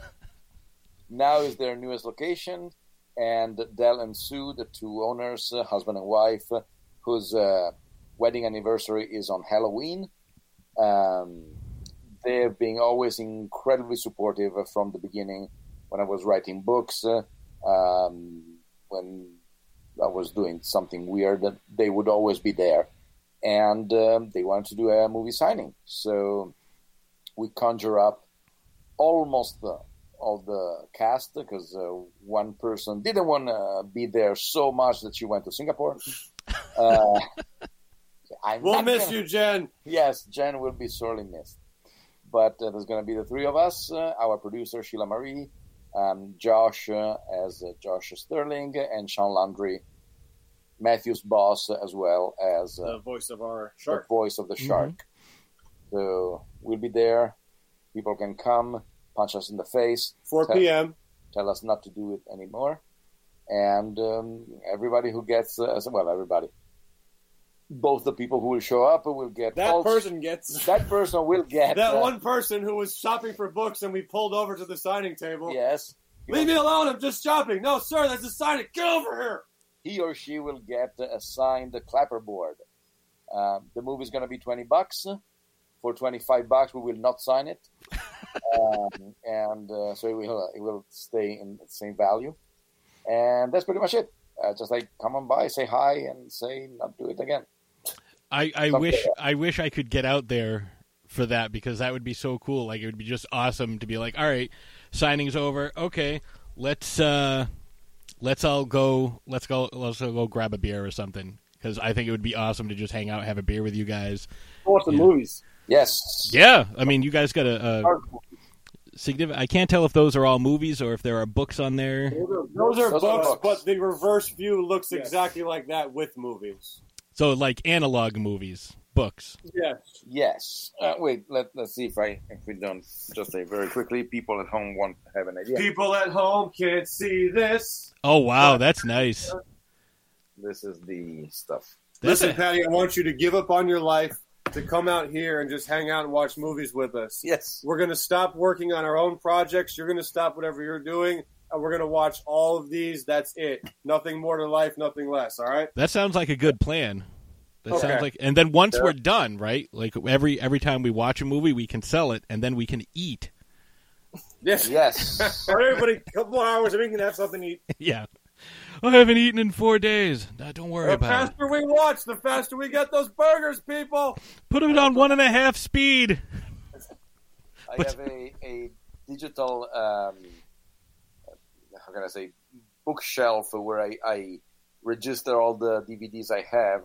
now is their newest location, and Del and Sue, the two owners, uh, husband and wife, whose uh, wedding anniversary is on Halloween. Um, they've been always incredibly supportive from the beginning. When I was writing books, uh, um, when I was doing something weird, that they would always be there, and um, they wanted to do a movie signing. So we conjure up almost the, all the cast because uh, one person didn't want to be there so much that she went to Singapore. Uh, I'm We'll miss gonna- you, Jen. Yes, Jen will be sorely missed. But uh, there's going to be the three of us, uh, our producer Sheila Marie, um, Josh uh, as uh, Josh Sterling, and Sean Landry, Matthew's boss, as well as uh, The voice of our the shark. voice of the shark. So we'll be there. People can come, punch us in the face, 4 p.m. tell us not to do it anymore, and um, everybody who gets uh, well, everybody, both the people who will show up and will get That all- person gets. That person will get That uh, one person who was shopping for books and we pulled over to the signing table. Yes, Leave me alone. I'm just shopping. No, sir, that's a signing. Get over here. he or she will get assigned the clapperboard. Um, the movie is going to be twenty bucks. For twenty five bucks, we will not sign it, um, and uh, so it will it will stay in the same value. And that's pretty much it. Uh, just like come on by, say hi, and say not do it again. I, I Something wish like I wish I could get out there for that because that would be so cool. Like it would be just awesome to be like, all right, signing's over. Okay, let's uh, let's all go. Let's go. Let's all go grab a beer or something. Because I think it would be awesome to just hang out, have a beer with you guys. Watch the Yeah. movies. Yes. Yeah, I mean, you guys got a, a significant. I can't tell if those are all movies or if there are books on there. Those are Those are books, books. but the reverse view looks Yes. exactly like that with movies. So like analog movies, books. Yes. Yes. Uh, wait. Let Let's see if I if we don't just say very quickly. People at home won't have an idea. People at home can't see this. Oh wow, that's nice. This is the stuff. That's Listen, a- Patty, I want you to give up on your life to come out here and just hang out and watch movies with us. Yes. We're going to stop working on our own projects. You're going to stop whatever you're doing, and we're going to watch all of these. That's it. Nothing more to life, nothing less. All right? That sounds like a good plan. That Okay. sounds like, and then once Yeah. we're done, right? Like every every time we watch a movie, we can sell it, and then we can eat. Yes. Yes. All right, everybody, a couple more hours and we can have something to eat. yeah, I haven't eaten in four days. Nah, don't worry The about it. The faster we watch, the faster we get those burgers, people. Put it on one and a half speed. I But- have a, a digital, um, how can I say, bookshelf where I, I register all the DVDs I have,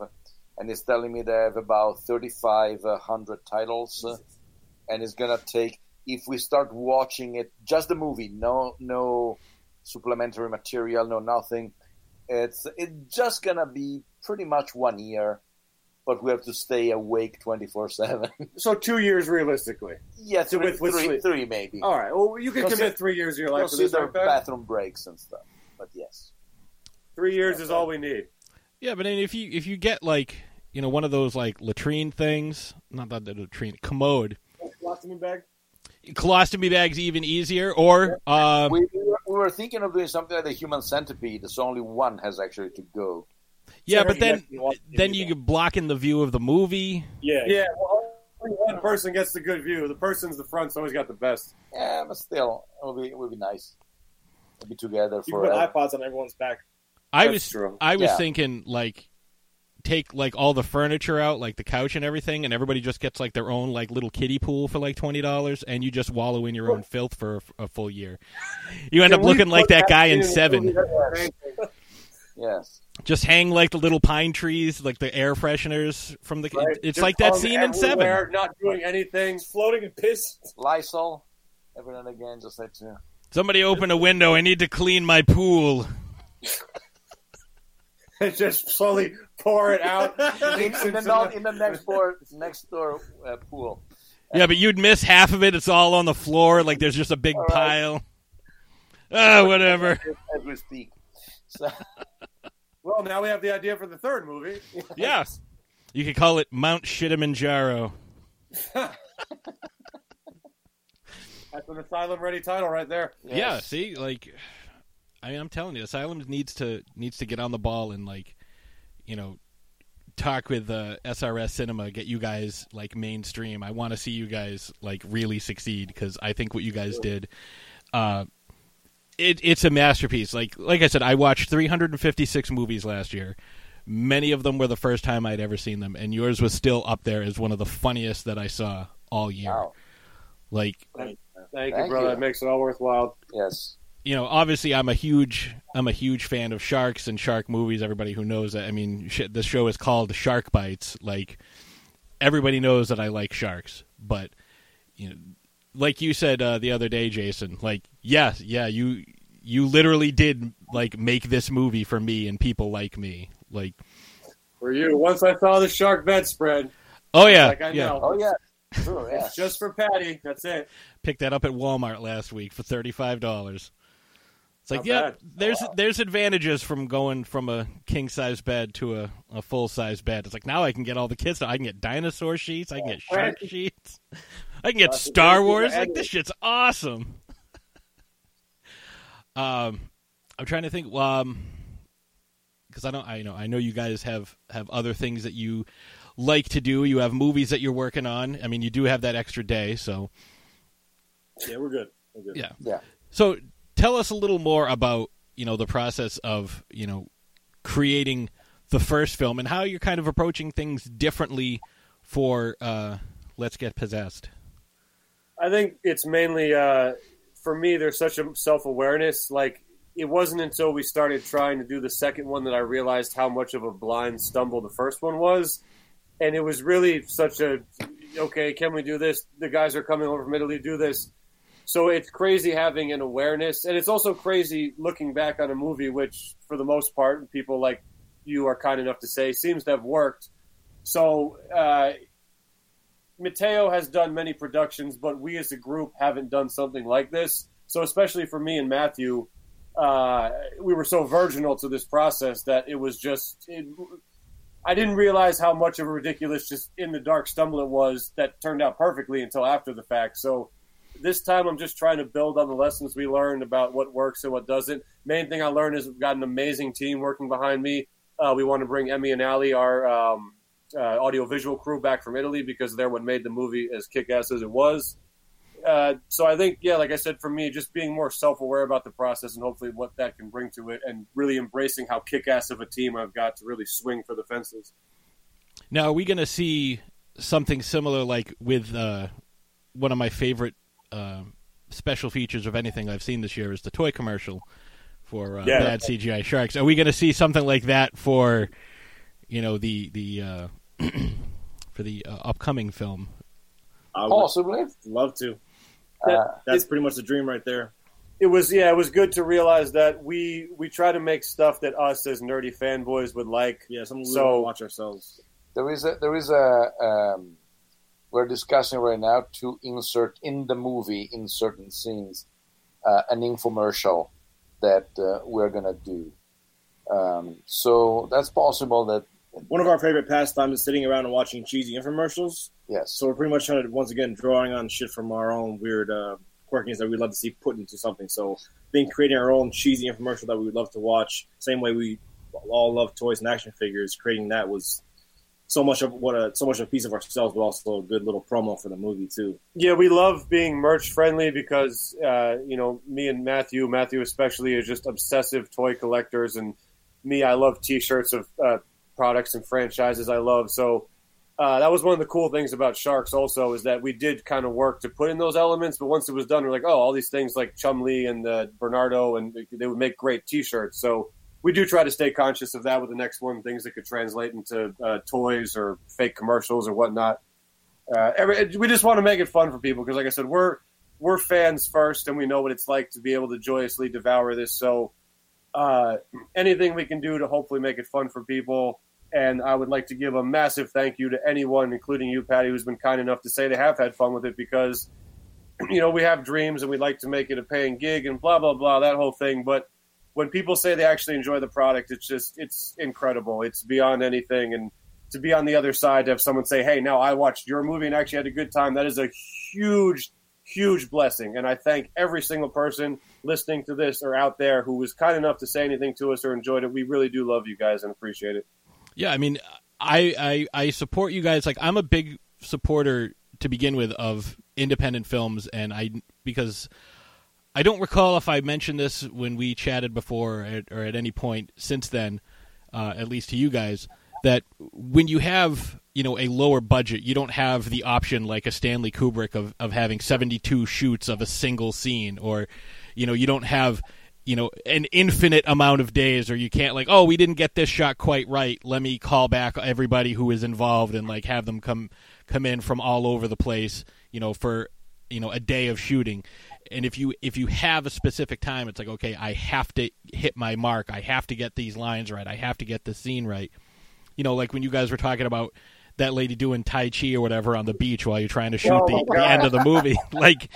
and it's telling me that I have about 3,500 titles, uh, and it's gonna take if we start watching it, just the movie, no no supplementary material, no nothing. It's it's just gonna be pretty much one year but we have to stay awake twenty four seven. So two years realistically. Yeah, three, with- with three, sleep. three maybe. All right. Well, you can Consider- commit three years of your life for this. Consider Right, bathroom breaks and stuff. But yes, Three years is all we need. Yeah, but I mean, if you if you get like you know one of those like latrine things, not that the latrine commode, Colostomy bag. colostomy bags even easier, or uh, we, we, were, we were thinking of doing something like the human centipede. So only one has actually to go. Yeah, but then you have to then you could block in the view of the movie. Yeah. Yeah. Well, only one person gets the good view. The person's the front, front's always got the best. Yeah, but still, it would be it would be nice. We'll be together You for can put iPods on everyone's back. I That's was true. I was Yeah. thinking like take like all the furniture out, like the couch and everything, and everybody just gets like their own like little kiddie pool for like twenty dollars, and you just wallow in your own filth for a, a full year. You end Can up looking like that guy in Seven. movie? That's amazing. yes. Just hang like the little pine trees, like the air fresheners from the. Right? It's Just like that scene in Seven. everywhere, Not doing anything. Floating in piss. Lysol every now and again, just like you. Somebody open a window. I need to clean my pool. and just slowly pour it out. in, Leaks in, the, into not, the- in the next door, next door uh, pool. Yeah, but you'd miss half of it. It's all on the floor. Like there's just a big All right. pile. Ah, whatever. as we speak. So, well, now we have the idea for the third movie. yes. You could call it Mount Shittimanjaro. That's an asylum-ready title right there. yes. Yeah, see, like, I mean, I'm telling you, Asylum needs to needs to get on the ball and like, you know, talk with uh, SRS Cinema, get you guys like mainstream. I want to see you guys like really succeed because I think what you guys did, uh, it it's a masterpiece. Like like I said, I watched 356 movies last year. Many of them were the first time I'd ever seen them, and yours was still up there as one of the funniest that I saw all year. Wow. Like Thank, you, Thank brother. you. That makes it all worthwhile. Yes. you know, obviously, I'm a huge, I'm a huge fan of sharks and shark movies. Everybody who knows that, I mean, sh- the show is called Shark Bites. Like, everybody knows that I like sharks, but you know, like you said uh, the other day, Jason. Like, yes, yeah, you, you literally did like make this movie for me and people like me. Like, For you, once I saw the shark bedspread, oh yeah, like I yeah, know, Oh yeah. True. Yeah. it's just for Patty. That's it. picked that up at Walmart last week for thirty five dollars. It's like, Not yeah, bad. there's there's advantages from going from a king size bed to a, a full size bed. It's like now I can get all the kids. I can get dinosaur sheets. I can get shark sheets. I can get That's the Star Wars. Like this shit's awesome. um, I'm trying to think. Um, because I don't, I know, I know you guys have have other things that you like to do. You have movies that you're working on. I mean, you do have that extra day, so Yeah, we're good. We're good. yeah. Yeah. So tell us a little more about you know the process of you know creating the first film and how you're kind of approaching things differently for uh, Let's Get Possessed. I think it's mainly uh, for me. There's such a self awareness. Like it wasn't until we started trying to do the second one that I realized how much of a blind stumble the first one was, and it was really such a okay. Can we do this? The guys are coming over from Italy. Do this. So it's crazy having an awareness, and it's also crazy looking back on a movie, which for the most part, people like you are kind enough to say seems to have worked. So uh, Mateo has done many productions, but we as a group haven't done something like this. So, especially for me and Matthew, uh, we were so virginal to this process that it was just. It, I didn't realize how much of a ridiculous, just in the dark stumble it was that turned out perfectly until after the fact. So, this time I'm just trying to build on the lessons we learned about what works and what doesn't. Main thing I learned is we've got an amazing team working behind me. Uh, we want to bring Emmy and Ali, our um, uh, audiovisual crew, back from Italy because they're what made the movie as kick-ass as it was. Uh, so I think, yeah, like I said, for me, just being more self-aware about the process and hopefully what that can bring to it, and really embracing how kick-ass of a team I've got to really swing for the fences. Now, are we going to see something similar, like with uh, one of my favorite uh, special features of anything I've seen this year is the toy commercial for uh, Yeah. bad CGI sharks. Are we going to see something like that for, you know, the the uh, for the uh, upcoming film? I would Possibly. love to. Uh, That's pretty much the dream right there. It was, yeah, it was good to realize that we we try to make stuff that us as nerdy fanboys would like. Yeah, something we So- want watch ourselves. there is a there is a um, we're discussing right now to insert in the movie in certain scenes uh, an infomercial that uh, we're gonna do. Um, so that's possible that One of our favorite pastimes is sitting around and watching cheesy infomercials. yes, So we're pretty much trying to once again drawing on shit from our own weird uh, quirkiness that we'd love to see put into something. So being creating our own cheesy infomercial that we would love to watch, same way we all love toys and action figures. Creating that was so much of what a so much of a piece of ourselves, but also a good little promo for the movie too. Yeah, we love being merch friendly because uh, you know me and Matthew, Matthew especially, is just obsessive toy collectors, and me, I love T-shirts of uh, products and franchises I love. So uh, that was one of the cool things about Sharks. Also, is that we did kind of work to put in those elements, but once it was done, we're like, oh, all these things like Chumley and uh, Bernardo, and they would make great T-shirts. So we do try to stay conscious of that with the next one, things that could translate into uh, toys or fake commercials or whatnot. Uh, every, we just want to make it fun for people because, like I said, we're we're fans first, and we know what it's like to be able to joyously devour this. So, uh, anything we can do to hopefully make it fun for people. And I would like to give a massive thank you to anyone, including you, Patty, who's been kind enough to say they have had fun with it because, you know, we have dreams and we'd like to make it a paying gig and blah blah blah that whole thing. But when people say they actually enjoy the product, it's just it's incredible. It's beyond anything. And to be on the other side to have someone say, "Hey, now I watched your movie and actually had a good time," that is a huge, huge blessing. And I thank every single person listening to this or out there who was kind enough to say anything to us or enjoyed it. We really do love you guys and appreciate it. Yeah, I mean, I, I I support you guys. Like, I'm a big supporter to begin with of independent films, and I because I don't recall if I mentioned this when we chatted before or at, or at any point since then, uh, at least to you guys, that when you have you know a lower budget, you don't have the option like a Stanley Kubrick of of having 72 shoots of a single scene, or you know you don't have you know an infinite amount of days or you can't like oh we didn't get this shot quite right. Let me call back everybody who is involved and like have them come come in from all over the place you know for you know a day of shooting. And if you if you have a specific time it's like okay i have to hit my mark. I have to get these lines right. I have to get the scene right. You know like when you guys were talking about that lady doing tai chi or whatever on the beach while you're trying to shoot Oh, the, the end of the movie. Like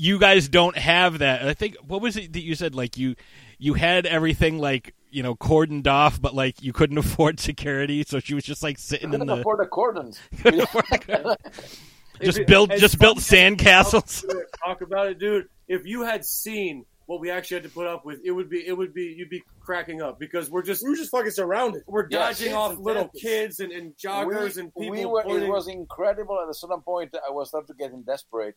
you guys don't have that. I think what was it that you said? Like you you had everything like you know cordoned off, but like you couldn't afford security, so she was just like sitting in couldn't the afford the cordons. just If it- built just built fun as- sand castles. Talk about it, dude. If you had seen what we actually had to put up with, it would be it would be you'd be cracking up because we're just We were just fucking surrounded. we're Yeah, dodging off little families. kids and, and joggers we, and people. we were, it was incredible. At a certain point, I was starting to getting desperate,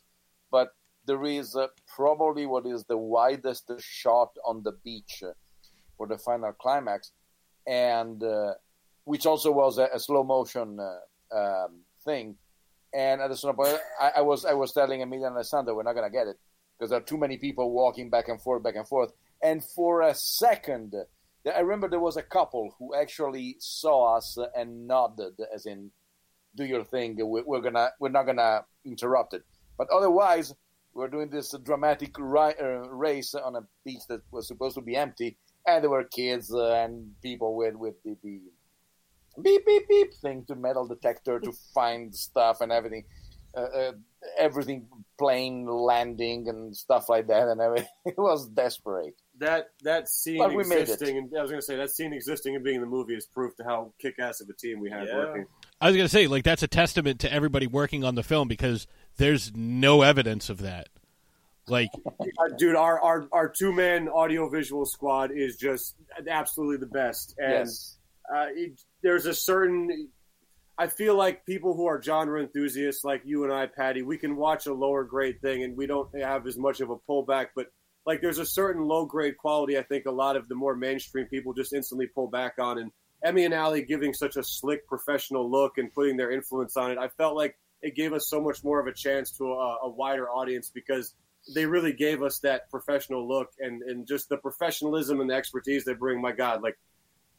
but there is uh, probably what is the widest shot on the beach uh, for the final climax, and uh, which also was a, a slow motion uh, um, thing. And at a certain point, I, I was I was telling Emilia and Alessandro, we're not gonna get it because there are too many people walking back and forth, back and forth. And for a second, I remember there was a couple who actually saw us and nodded, as in, "Do your thing. We're, we're gonna, we're not gonna interrupt it." But otherwise, we're doing this dramatic ri- uh, race on a beach that was supposed to be empty, and there were kids uh, and people with with the, the beep beep beep thing to metal detector to find stuff and everything. Uh, uh, everything plane landing and stuff like that and everything. it was desperate that that scene But we made it. existing, and I was going to say that scene existing and being in the movie is proof to how kick-ass of a team we had Yeah. working. I was gonna say like that's a testament to everybody working on the film because there's no evidence of that. Like Uh, dude, our our, our two-man audio-visual squad is just absolutely the best, and yes uh, it, there's a certain. I feel like people who are genre enthusiasts, like you and I, Patty, we can watch a lower grade thing and we don't have as much of a pullback. But like, there's a certain low grade quality. I think a lot of the more mainstream people just instantly pull back on. And Emmy and Ali giving such a slick professional look and putting their influence on it, I felt like it gave us so much more of a chance to a, a wider audience because they really gave us that professional look and, and just the professionalism and the expertise they bring. My God, like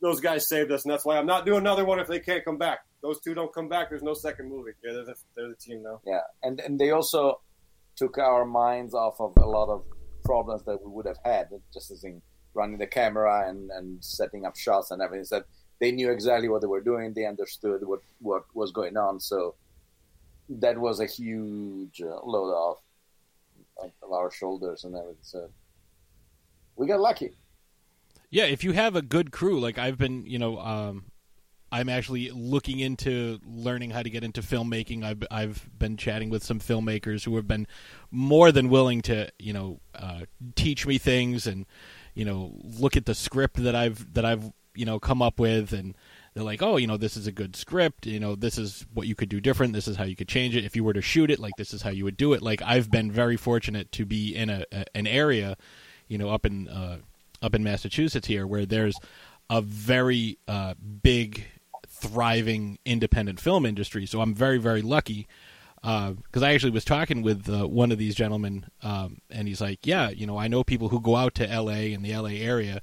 those guys saved us, and that's why I'm not doing another one if they can't come back. Those two don't come back. There's no second movie. Yeah, they're the, they're the team now. yeah and and they also took our minds off of a lot of problems that we would have had just as in running the camera and and setting up shots and everything said they knew exactly what they were doing. They understood what what was going on. So that was a huge uh, load off of, our shoulders and everything. So we got lucky. Yeah, if you have a good crew, like I've been, you know, um, I'm actually looking into learning how to get into filmmaking. I've I've been chatting with some filmmakers who have been more than willing to, you know, uh, teach me things and, you know, look at the script that I've that I've you know come up with and they're like, oh, you know, this is a good script. You know, this is what you could do different. This is how you could change it. If you were to shoot it, like this is how you would do it. Like I've been very fortunate to be in a, a an area, you know, up in uh, up in Massachusetts here where there's a very uh, big, thriving independent film industry. So I'm very very lucky because uh, I actually was talking with uh, one of these gentlemen, um, and he's like, "Yeah, you know, I know people who go out to L.A. and the L.A. area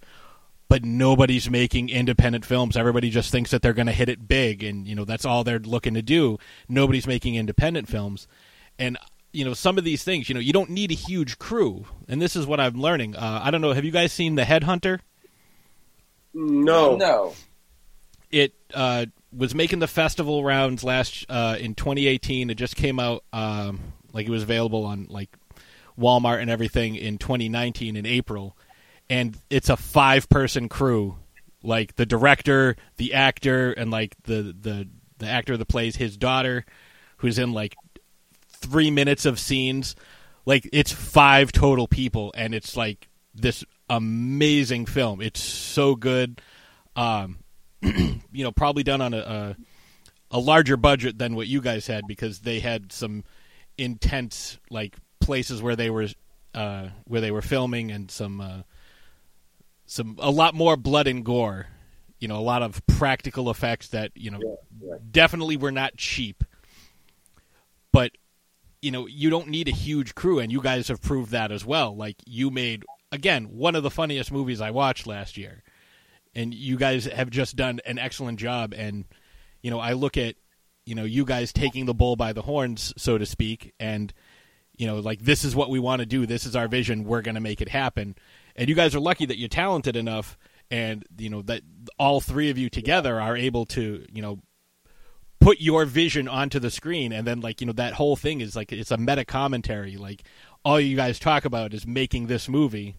but nobody's making independent films. Everybody just thinks that they're going to hit it big, and you know that's all they're looking to do. Nobody's making independent films, and you know some of these things. You know, you don't need a huge crew, and this is what I'm learning. Uh, I don't know. Have you guys seen The Headhunter? No, no. It uh, was making the festival rounds last uh, in 2018. It just came out um, like it was available on like Walmart and everything in 2019 in April and it's a five person crew. Like the director the actor and like the the the actor that plays his daughter who's in like three minutes of scenes. Like it's five total people and it's like this amazing film. It's so good. Um you know probably done on a, a a larger budget than what you guys had because they had some intense like places where they were uh where they were filming and some uh some a lot more blood and gore. You know, a lot of practical effects that you know yeah, yeah. definitely were not cheap. But you know, you don't need a huge crew, and you guys have proved that as well. Like you made again one of the funniest movies I watched last year, and you guys have just done an excellent job. And you know, I look at you know you guys taking the bull by the horns, so to speak, and you know, like this is what we want to do. This is our vision. We're going to make it happen and you guys are lucky that you're talented enough and you know that all three of you together are able to you know put your vision onto the screen. And then like you know that whole thing is like it's a meta commentary. Like all you guys talk about is making this movie.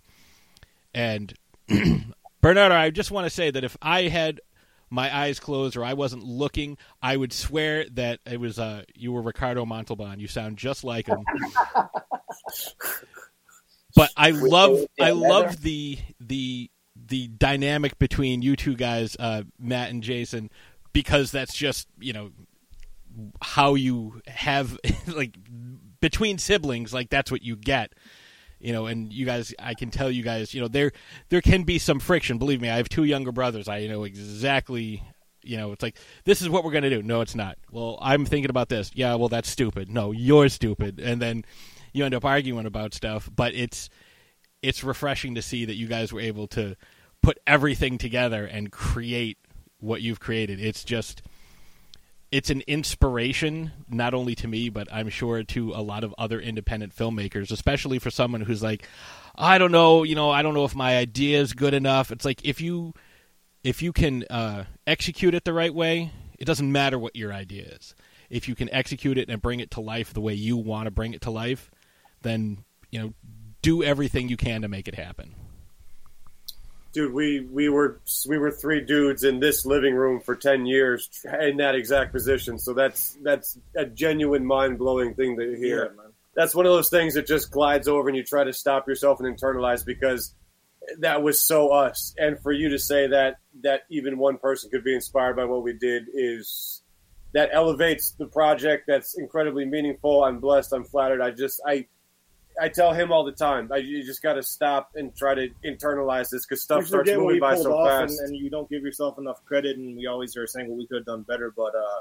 And bernardo i just want to say that if i had my eyes closed or i wasn't looking i would swear that it was uh you were ricardo montalban. You sound just like him but I love I love the the the dynamic between you two guys, uh, Matt and Jason, because that's just you know how you have like between siblings, like that's what you get. You know, and you guys, I can tell you guys, you know, there there can be some friction. Believe me, I have two younger brothers. I know exactly you know, it's like this is what we're going to do. No, it's not. Well, I'm thinking about this. Yeah, well, that's stupid. No, you're stupid. And then you end up arguing about stuff. But it's it's refreshing to see that you guys were able to put everything together and create what you've created. It's just it's an inspiration not only to me but I'm sure to a lot of other independent filmmakers, especially for someone who's like I don't know, you know, I don't know if my idea is good enough. It's like if you if you can uh, execute it the right way, it doesn't matter what your idea is. If you can execute it and bring it to life the way you want to bring it to life, then you know do everything you can to make it happen. Dude, we we were we were three dudes in this living room for ten years in that exact position. So that's that's a genuine mind blowing thing to hear. Yeah, that's one of those things that just glides over, and you try to stop yourself and internalize because that was so us. And for you to say that that even one person could be inspired by what we did is that elevates the project. That's incredibly meaningful. I'm blessed. I'm flattered. I just I I tell him all the time. I, you just got to stop and try to internalize this because stuff starts moving by so fast, and, and, you don't give yourself enough credit. And we always are saying, "Well, we could have done better," but uh,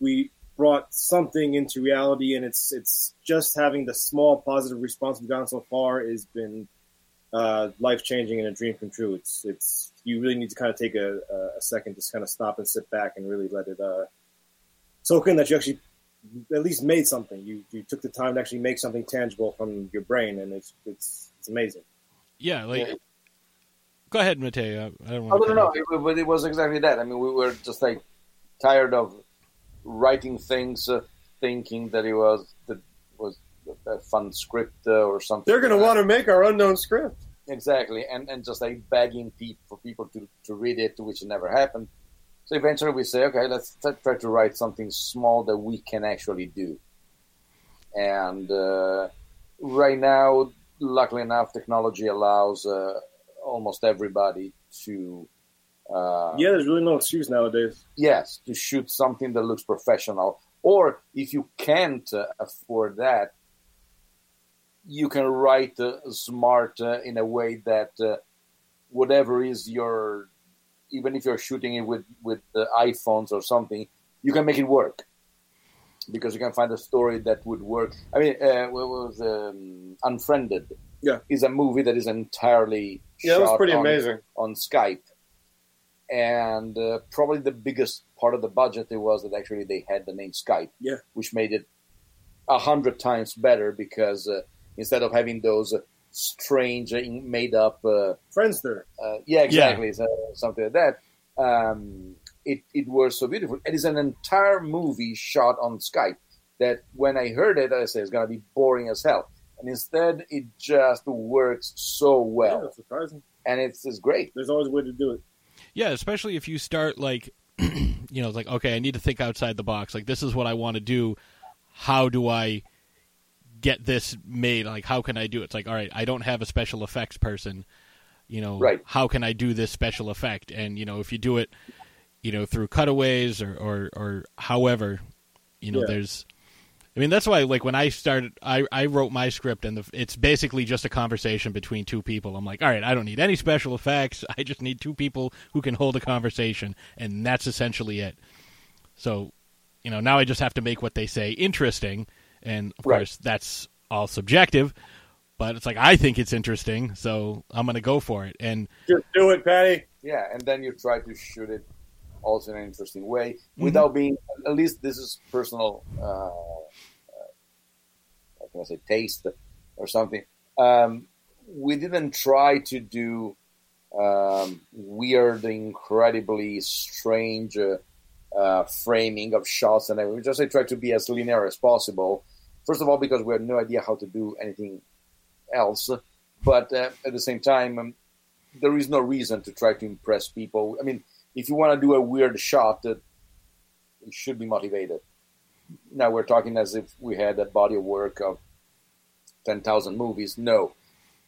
we brought something into reality, and it's it's just having the small positive response we've gotten so far has been uh, life changing and a dream come true. It's it's you really need to kind of take a, a second, just kind of stop and sit back and really let it uh, soak in that you actually at least made something. You you took the time to actually make something tangible from your brain, and it's it's it's amazing. Yeah, like Go ahead, Mateo. I don't Oh, want no, no, no. It, but it was exactly that. I mean, we were just like tired of writing things, uh, thinking that it was that was a fun script uh, or something. They're going to want to make our unknown script. exactly, and and just like begging people for people to to read it, which never happened. So eventually, we say, okay, let's t- try to write something small that we can actually do. And uh, right now, luckily enough, technology allows uh, almost everybody to. Uh, Yeah, there's really no excuse nowadays. yes, to shoot something that looks professional. Or if you can't uh, afford that, you can write uh, smart uh, in a way that uh, whatever is your, even if you're shooting it with with the iPhones or something, you can make it work because you can find a story that would work. I mean, uh, what was um, Unfriended? Yeah. is a movie that is entirely Yeah, that was pretty on- amazing. on Skype. And uh, probably the biggest part of the budget it was that actually they had the name Skype, Yeah. which made it a hundred times better because uh, instead of having those uh, strange, made up, uh, Friendster. uh, yeah, exactly, So, something like that, um, it it was so beautiful. It is an entire movie shot on Skype. That when I heard it, I said it's gonna be boring as hell, and instead it just works so well, that's surprising. and it's it's great. There's always a way to do it. Yeah, especially if you start like, you know, like okay, I need to think outside the box. Like this is what I want to do. How do I get this made? Like how can I do it? It's like all right, I don't have a special effects person. You know, Right. how can I do this special effect? And you know, if you do it, you know, through cutaways or or, or however, you know, Yeah. there's. I mean, that's why, like, when I started, I, I wrote my script, and the, it's basically just a conversation between two people. I'm like, all right, I don't need any special effects. I just need two people who can hold a conversation, and that's essentially it. So, you know, now I just have to make what they say interesting, and of Right. course, that's all subjective. But it's like I think it's interesting, so I'm going to go for it. And Just do it, Patty. Yeah, and then you try to shoot it also in an interesting way without being. At least this is personal. Uh, uh, how can say taste or something? Um, we didn't try to do um, weird, incredibly strange uh, uh, framing of shots and everything. We just tried to be as linear as possible. First of all, because we had no idea how to do anything else, but uh, at the same time. Um, there is no reason to try to impress people. I mean, if you want to do a weird shot, that you should be motivated. Now we're talking as if we had a body of work of ten thousand movies. No,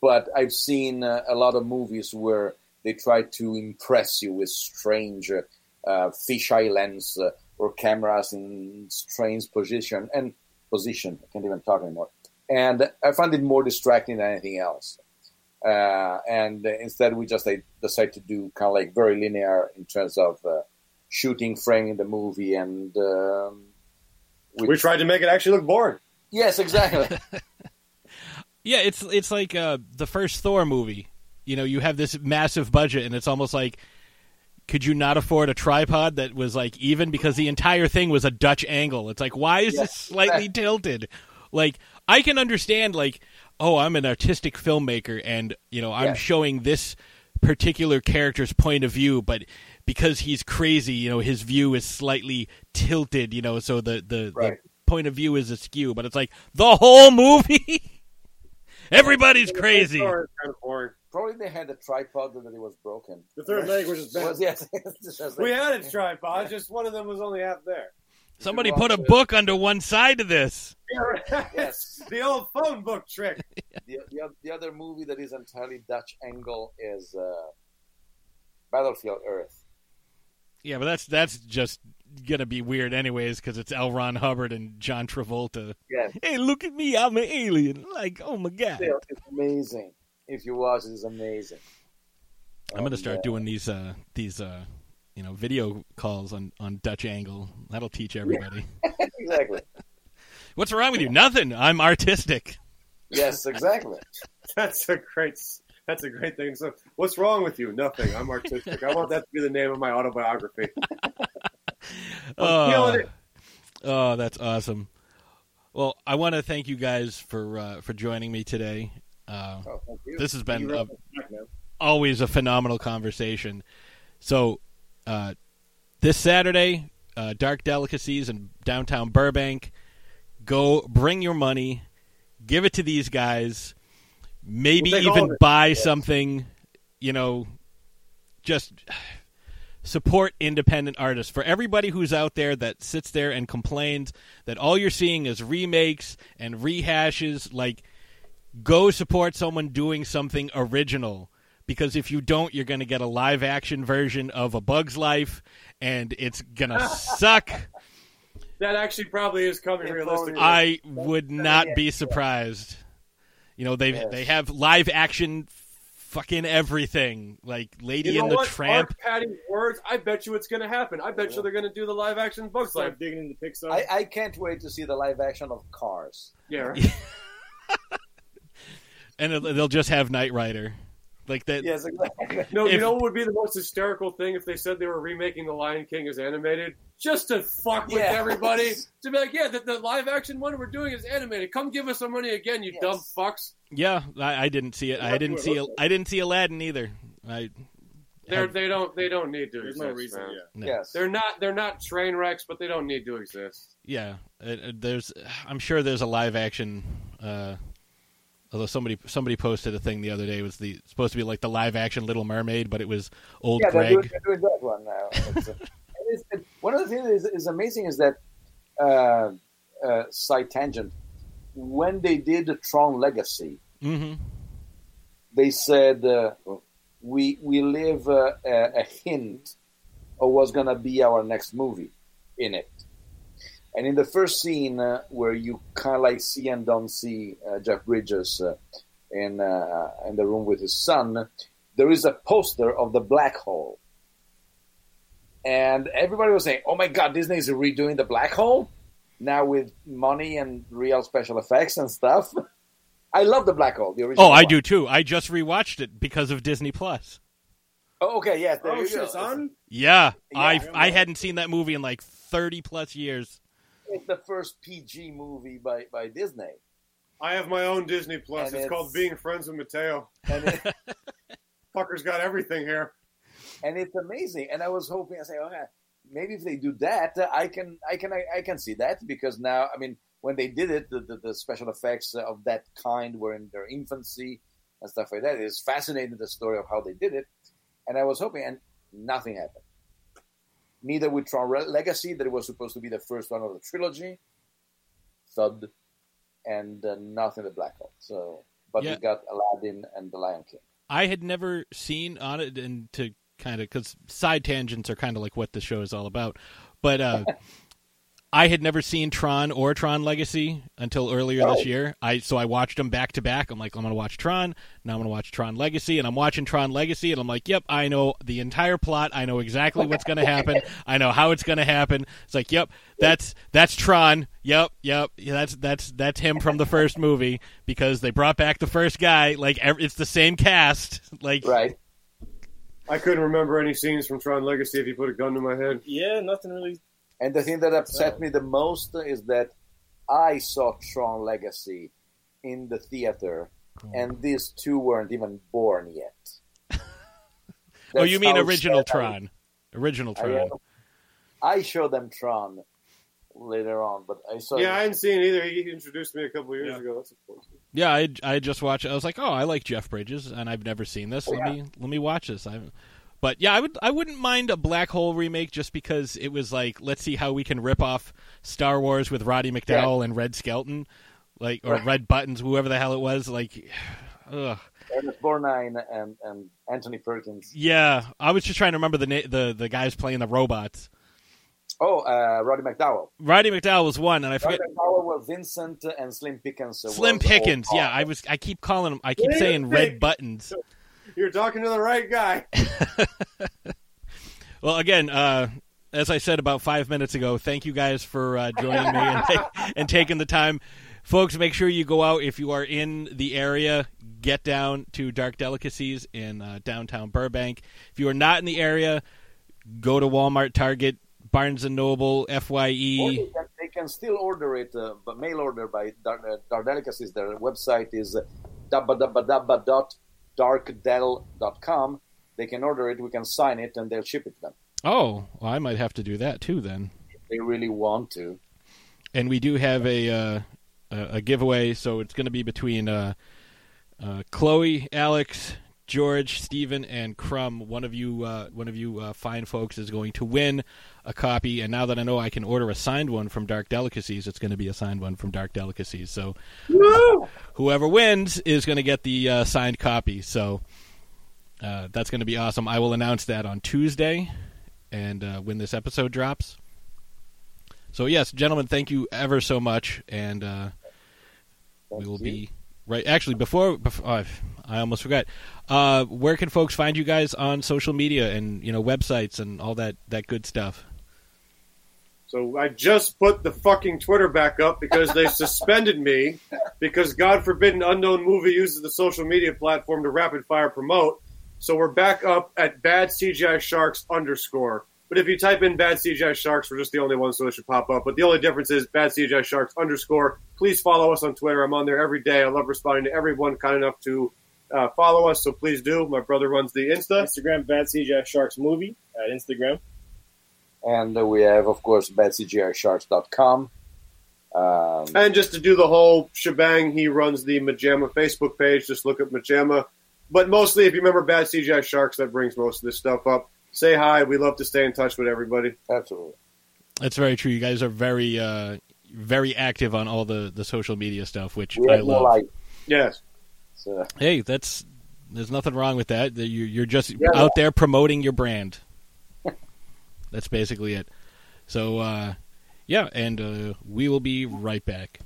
but I've seen uh, a lot of movies where they try to impress you with strange uh, uh, fisheye lens uh, or cameras in strange position and position. I can't even talk anymore. And I find it more distracting than anything else uh, and instead we just like, decide to do kind of like very linear in terms of uh, shooting, framing the movie, and um, We tried to make it actually look boring. yes, exactly. yeah, it's it's like uh, the first Thor movie. You know, you have this massive budget, and it's almost like, could you not afford a tripod that was like even because the entire thing was a Dutch angle? It's like, why is Yeah, this slightly tilted? Like, I can understand, like, oh, I'm an artistic filmmaker, and you know, I'm Yeah. showing this particular character's point of view, but because he's crazy, you know, his view is slightly tilted, you know, so the the, Right. the point of view is askew. But it's like the whole movie. Everybody's crazy. Sorry, it's kind of boring. Probably they had a tripod that it was broken. The third leg was just bent. Yes, just We had a tripod, just one of them was only half there. Somebody put a it. book under one side of this. Yes. the old phone book trick. the, the, the other movie that is entirely Dutch angle is uh, Battlefield Earth. Yeah, but that's that's just gonna be weird anyways because it's L. Ron Hubbard and John Travolta. Yeah, Hey, look at me! I'm an alien. Like, oh my god! it's amazing. If you watch it, it's amazing. I'm gonna start uh, doing these uh these uh you know video calls on on Dutch angle. That'll teach everybody. exactly. What's wrong with you? Nothing. I'm artistic. Yes, exactly. That's a great. That's a great thing. So, what's wrong with you? Nothing. I'm artistic. I want that to be the name of my autobiography. Oh, oh, that's awesome. Well, I want to thank you guys for uh, for joining me today. Uh, Oh, this has been a, wrote that back, man. always a phenomenal conversation. So, uh, this Saturday, uh, Dark Delicacies in downtown Burbank. Go bring your money, give it to these guys. Maybe We'll even buy something. You know, just support independent artists. For everybody who's out there that sits there and complains that all you're seeing is remakes and rehashes, like go support someone doing something original. Because if you don't, you're going to get a live action version of A Bug's Life, and it's going to suck. That actually probably is coming It's realistically. I would not be surprised. You know, they Yes. they have live action fucking everything, like Lady you know and the what? Tramp. Mark Patty's words. I bet you it's going to happen. I bet you they're going to do the live action Bugs Life. Start digging into Pixar. I, I can't wait to see the live action of Cars. Yeah. right. and they'll- they'll just have Knight Rider, like that. Yes, exactly. No, you know what would be the most hysterical thing if they said they were remaking The Lion King as animated? Just to fuck with Yeah. everybody. To be like, yeah, the, the live action one we're doing is animated. Come give us some money again, you Yes. dumb fucks. Yeah, I, I didn't see it. I didn't see. look like? I didn't see Aladdin either. I. They're, had- they don't. They don't need to There's exist. no reason. man. Yeah. no. Yes. They're not. They're not train wrecks, but they don't need to exist. Yeah, uh, uh, there's. I'm sure there's a live action. Uh, although somebody somebody posted a thing the other day it was the supposed to be like the live action Little Mermaid, but it was old yeah, Greg. doing, they're doing that one now. It's, it one of the things that is, is amazing is that uh, uh, side tangent. When they did the Tron Legacy, hmm they said uh, we we leave uh, a, a hint of what's gonna be our next movie in it. And in the first scene uh, where you kind of like see and don't see uh, Jeff Bridges uh, in uh, in the room with his son, there is a poster of the black hole, and everybody was saying, "Oh my God, Disney is redoing the black hole now with money and real special effects and stuff." I love the black hole, the original. Oh, I one. do too. I just rewatched it because of Disney Plus. Oh, okay, yes. There oh you shit, go. it's. Yeah, Yeah, I I I hadn't seen that movie in like thirty plus years. It's the first PG movie by, by Disney. I have my own Disney Plus. It's, it's- called Being Friends with Mateo. And, Fucker's got everything here. and it's amazing. And I was hoping, I say, okay, maybe if they do that, I can I can I, I can see that because now, I mean, when they did it, the, the, the special effects of that kind were in their infancy and stuff like that. It's fascinating the story of how they did it. And I was hoping, and nothing happened. Neither with Tron Re- Legacy, that it was supposed to be the first one of the trilogy, thud, and uh, nothing with Black Hole. So, but Yeah. we got Aladdin and The Lion King. I had never seen on it, and to kind of because side tangents are kind of like what the show is all about. But uh, I had never seen Tron or Tron Legacy until earlier Oh. this year. I so I watched them back to back. I'm like, I'm gonna watch Tron. Now I'm gonna watch Tron Legacy, and I'm watching Tron Legacy, and I'm like, Yep, I know the entire plot. I know exactly what's gonna happen. I know how it's gonna happen. It's like, Yep, that's that's Tron. Yep, yep, yeah, that's that's that's him from the first movie because they brought back the first guy. Like ev- it's the same cast. Like Right. I couldn't remember any scenes from Tron Legacy if you put a gun to my head. Yeah, nothing really. And the thing that upset me the most is that I saw Tron Legacy in the theater, oh. and these two weren't even born yet. oh, you mean original sad I- Tron? Original I, Tron. I showed them Tron later on, but I saw. Yeah, I hadn't seen either. He introduced me a couple years Yeah. ago. That's important. Yeah, I I just watched. it. I was like, oh, I like Jeff Bridges, and I've never seen this. Oh, let yeah. me let me watch this. I, but yeah, I would I wouldn't mind a Black Hole remake just because it was like, let's see how we can rip off Star Wars with Roddy McDowall and Red Skelton, like or. Red Buttons, whoever the hell it was. Like, ugh. Ernest Borgnine and, and Anthony Perkins. yeah, I was just trying to remember the na- the the guys playing the robots. Oh, uh, Roddy McDowall. Roddy McDowall was one, and I Roddy forget. McDowall was Vincent and Slim Pickens. Slim Pickens, yeah, I was. I keep calling him. I keep Slim saying Red Pick- Buttons. You're talking to the right guy. Well, again, uh, as I said about five minutes ago, thank you guys for uh, joining me and, and taking the time. Folks, make sure you go out if you are in the area. Get down to Dark Delicacies in uh, downtown Burbank. If you are not in the area, go to Walmart, Target, Barnes and Noble, Or Fye. they, can, they can still order it, uh, but mail order by Dar- uh, Dar Delicacies. Their website is darkdel.com. They can order it, we can sign it, and they'll ship it to them. Oh, well, I might have to do that too then. If they really want to. And we do have a uh, a, a giveaway, so it's going to be between uh, uh, Chloe, Alex, George, Stephen, and Crumb. One of you, uh, one of you uh, fine folks, is going to win a copy. And now that I know I can order a signed one from Dark Delicacies, it's going to be a signed one from Dark Delicacies. So whoever wins is going to get the uh, signed copy. So uh, that's going to be awesome. I will announce that on Tuesday, and uh, when this episode drops. So yes, gentlemen, thank you ever so much, and uh, we will be right. Actually, before, before oh, I almost forgot. Uh, where can folks find you guys on social media and you know websites and all that that good stuff? So I just put the fucking Twitter back up because they suspended me because God forbid an unknown movie uses the social media platform to rapid fire promote. So we're back up at bad CGI sharks underscore. But if you type in bad CGI sharks, we're just the only ones, so it should pop up. But the only difference is bad CGI sharks underscore. Please follow us on Twitter. I'm on there every day. I love responding to everyone kind enough to uh, follow us, so please do. My brother runs the Insta. Instagram, Bad CGI Sharks Movie at Instagram. And uh, we have, of course, badcgisharks.com. Um, And just to do the whole shebang, he runs the Majama Facebook page. Just look at Majama. But mostly, if you remember Bad CGI Sharks, that brings most of this stuff up. Say hi. We love to stay in touch with everybody. absolutely. That's very true. You guys are very uh, very active on all the the social media stuff, which We I love. like Yes. so, Hey, that's there's nothing wrong with that. That you- You're just Yeah. out there promoting your brand. that's basically it. So uh, yeah, and uh, we will be right back.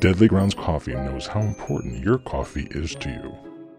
Deadly Grounds Coffee knows how important your coffee is to you.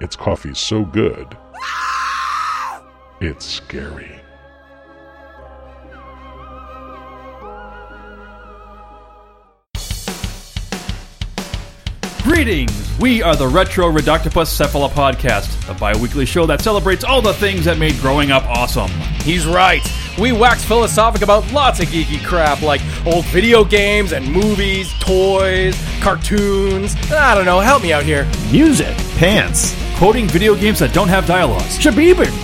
It's coffee so good, it's scary. Greetings! We are the Retro Reductopus Cephala Podcast, a bi weekly show that celebrates all the things that made growing up awesome. He's right. We wax philosophic about lots of geeky crap like old video games and movies, toys, cartoons. I don't know, help me out here. Music, pants, quoting video games that don't have dialogues, shabibans,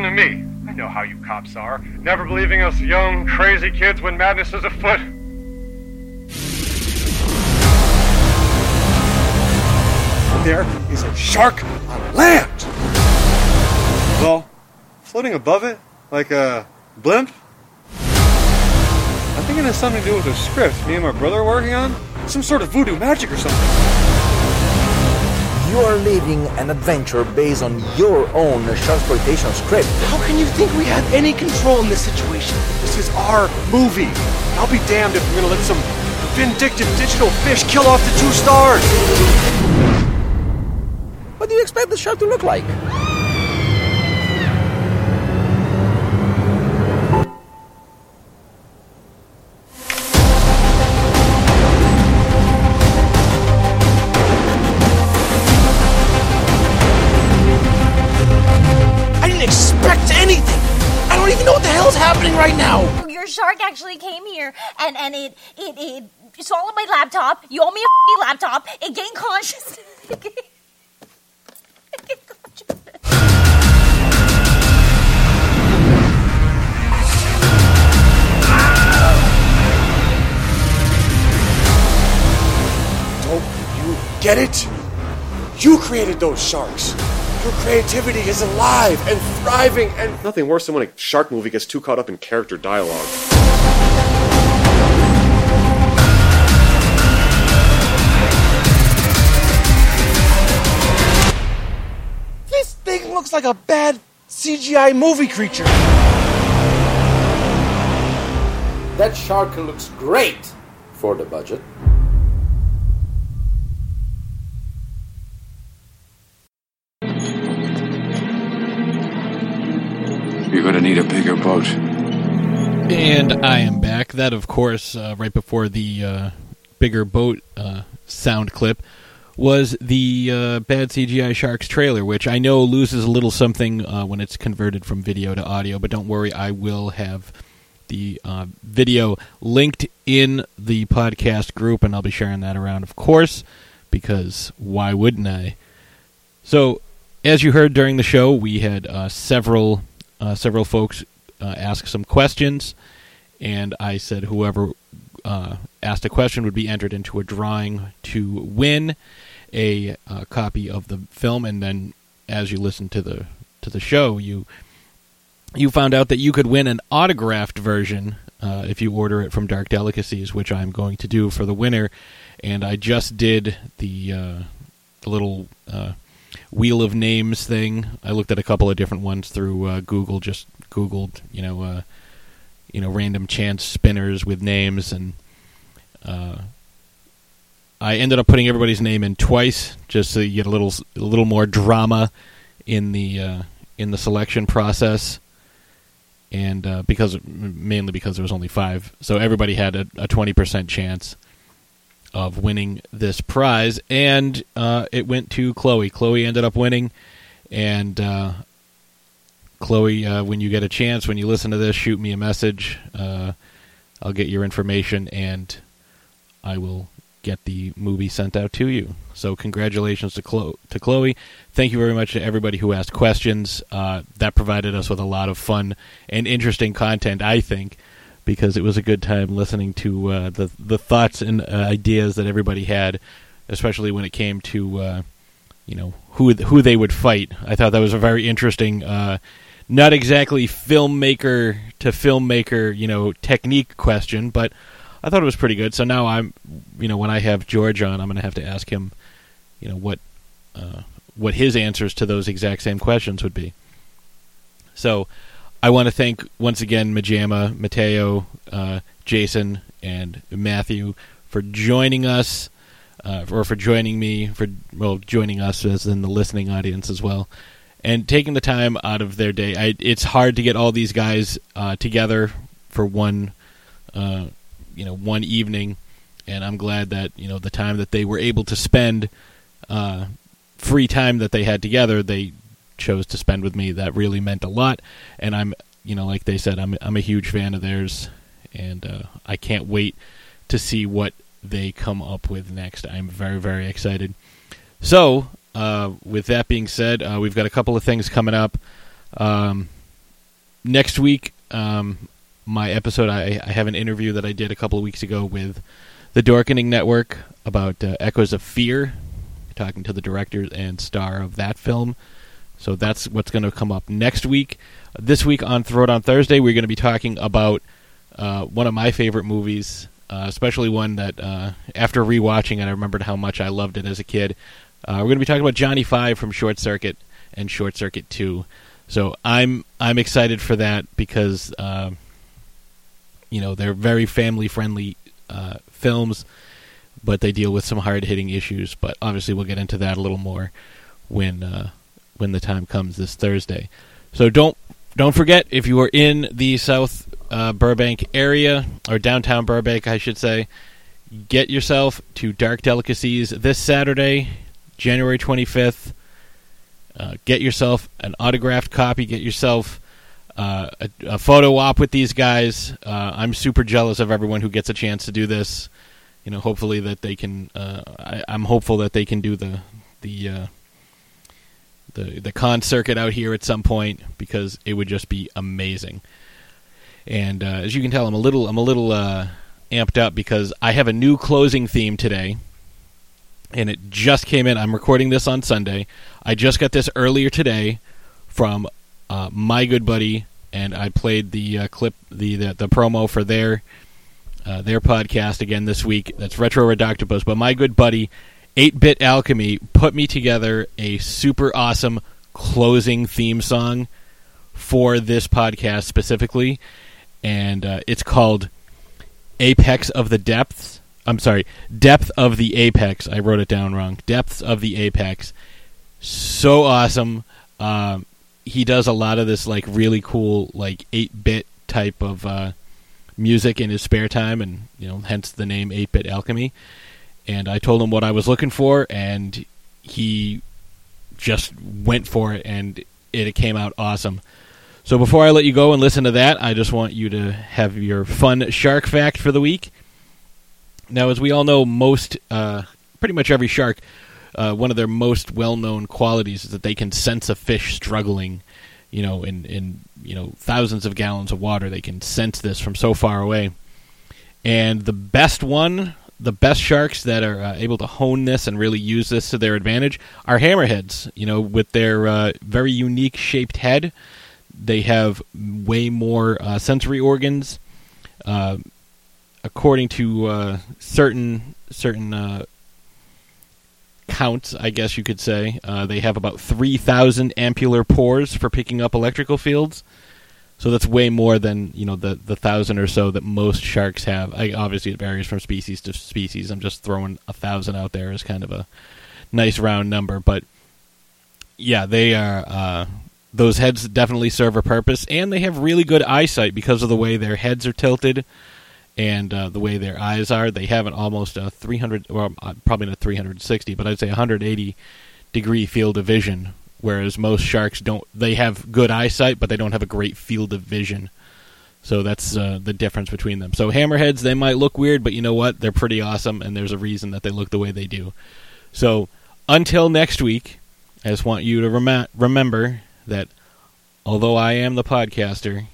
Listen to me. I know how you cops are. Never believing us young, crazy kids when madness is afoot. There is a shark on land. Well, floating above it, like a blimp. I think it has something to do with a script me and my brother are working on. Some sort of voodoo magic or something. You are living an adventure based on your own exploitation script. How can you think we have any control in this situation? This is our movie. I'll be damned if we're gonna let some vindictive digital fish kill off the two stars. What do you expect the shark to look like? Shark actually came here and, and it, it, it swallowed my laptop. You owe me a laptop. It gained consciousness. Don't you get it? You created those sharks. Your creativity is alive and thriving, and nothing worse than when a shark movie gets too caught up in character dialogue. This thing looks like a bad CGI movie creature. That shark looks great for the budget. You're gonna need a bigger boat. And I am back. That, of course, uh, right before the uh, bigger boat uh, sound clip was the uh, bad CGI Sharks trailer, which I know loses a little something uh, when it's converted from video to audio. But don't worry, I will have the uh, video linked in the podcast group, and I'll be sharing that around, of course, because why wouldn't I? So, as you heard during the show, we had uh, several uh, several folks uh, ask some questions, and I said whoever uh, asked a question would be entered into a drawing to win a uh, copy of the film. And then, as you listen to the to the show, you you found out that you could win an autographed version uh, if you order it from Dark Delicacies, which I'm going to do for the winner. And I just did the uh, little uh, wheel of names thing. I looked at a couple of different ones through uh, Google. Just Googled, you know, uh, you know, random chance spinners with names, and uh, I ended up putting everybody's name in twice, just so you get a little a little more drama in the uh, in the selection process. And uh, because mainly because there was only five, so everybody had a twenty percent chance of winning this prize, and uh, it went to Chloe. Chloe ended up winning, and uh, Chloe, uh, when you get a chance, when you listen to this, shoot me a message. Uh, I'll get your information, and I will get the movie sent out to you. So, congratulations to Chloe. To Chloe. Thank you very much to everybody who asked questions. Uh, that provided us with a lot of fun and interesting content, I think because it was a good time listening to uh, the the thoughts and uh, ideas that everybody had, especially when it came to uh, you know who who they would fight. I thought that was a very interesting, uh, not exactly filmmaker to filmmaker you know technique question, but I thought it was pretty good. So now I'm you know when I have George on, I'm going to have to ask him you know what uh, what his answers to those exact same questions would be. So. I want to thank once again Majama, Mateo, uh, Jason, and Matthew for joining us, uh, or for joining me, for well, joining us as in the listening audience as well, and taking the time out of their day. I, it's hard to get all these guys uh, together for one, uh, you know, one evening, and I'm glad that you know the time that they were able to spend, uh, free time that they had together, they chose to spend with me that really meant a lot. And i'm you know like they said i'm i'm a huge fan of theirs. And uh, i can't wait to see what they come up with next. I'm very very excited. So uh, with that being said uh, we've got a couple of things coming up. Um, next week um, my episode I, I have an interview that i did a couple of weeks ago with the dorkening network about uh, echoes of fear. Talking to the director and star of that film so that's what's going to come up next week. This week on Throw It on Thursday, we're going to be talking about uh, one of my favorite movies, uh, especially one that uh, after rewatching it, I remembered how much I loved it as a kid. Uh, we're going to be talking about Johnny Five from Short Circuit and Short Circuit Two. So I'm I'm excited for that because uh, you know they're very family friendly uh, films, but they deal with some hard hitting issues. But obviously, we'll get into that a little more when uh, when the time comes this Thursday. So don't don't forget if you are in the South uh, Burbank area or downtown Burbank, I should say, get yourself to Dark Delicacies this Saturday, January 25th. Uh, get yourself an autographed copy. Get yourself uh, a, a, photo op with these guys. Uh, I'm super jealous of everyone who gets a chance to do this. You know, hopefully that they can. Uh, I, am hopeful that they can do the the uh, the the con circuit out here at some point because it would just be amazing. And uh, as you can tell, I'm a little I'm a little uh, amped up because I have a new closing theme today, and it just came in. I'm recording this on Sunday. I just got this earlier today from uh, my good buddy, and I played the uh, clip the, the, the promo for their uh, their podcast again this week. That's Retro Redoctopus, but my good buddy 8-Bit Alchemy put me together a super awesome closing theme song for this podcast specifically, and uh, it's called Apex of the Depths. I'm sorry, Depth of the Apex. I wrote it down wrong. Depths of the Apex. So awesome. Um, he does a lot of this like really cool like 8-bit type of uh, music in his spare time, and you know, hence the name 8-Bit Alchemy and I told him what I was looking for, and he just went for it, and it, came out awesome. So before I let you go and listen to that, I just want you to have your fun shark fact for the week. Now, as we all know, most, uh, pretty much every shark, uh, one of their most well-known qualities is that they can sense a fish struggling. You know, in in you know thousands of gallons of water, they can sense this from so far away. And the best one the best sharks that are uh, able to hone this and really use this to their advantage are hammerheads. You know, with their uh, very unique shaped head, they have way more uh, sensory organs. Uh, according to uh, certain certain uh, counts, I guess you could say, they have about three thousand ampullary pores for picking up electrical fields. So that's way more than you know the the thousand or so that most sharks have. I, obviously, it varies from species to species. I'm just throwing a thousand out there as kind of a nice round number, but yeah, they are. Uh, those heads definitely serve a purpose, and they have really good eyesight because of the way their heads are tilted and uh, the way their eyes are. They have an almost a 300, well, uh, probably not 360, but I'd say 180 degree field of vision whereas most sharks don't. They have good eyesight, but they don't have a great field of vision. So that's uh, the difference between them. So hammerheads, they might look weird, but you know what? They're pretty awesome, and there's a reason that they look the way they do. So until next week, I just want you to rem- remember that although I am the podcaster,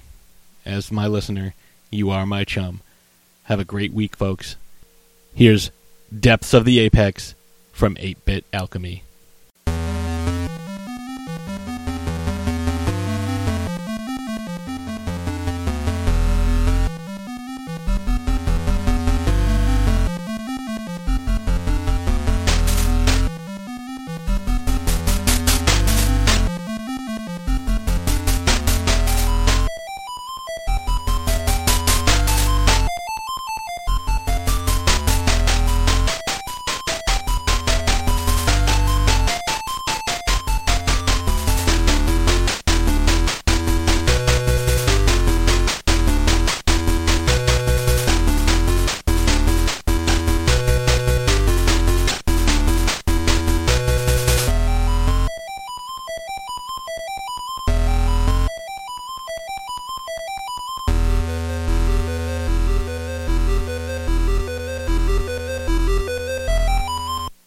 as my listener, you are my chum. Have a great week, folks. Here's Depths of the Apex from 8 Bit Alchemy.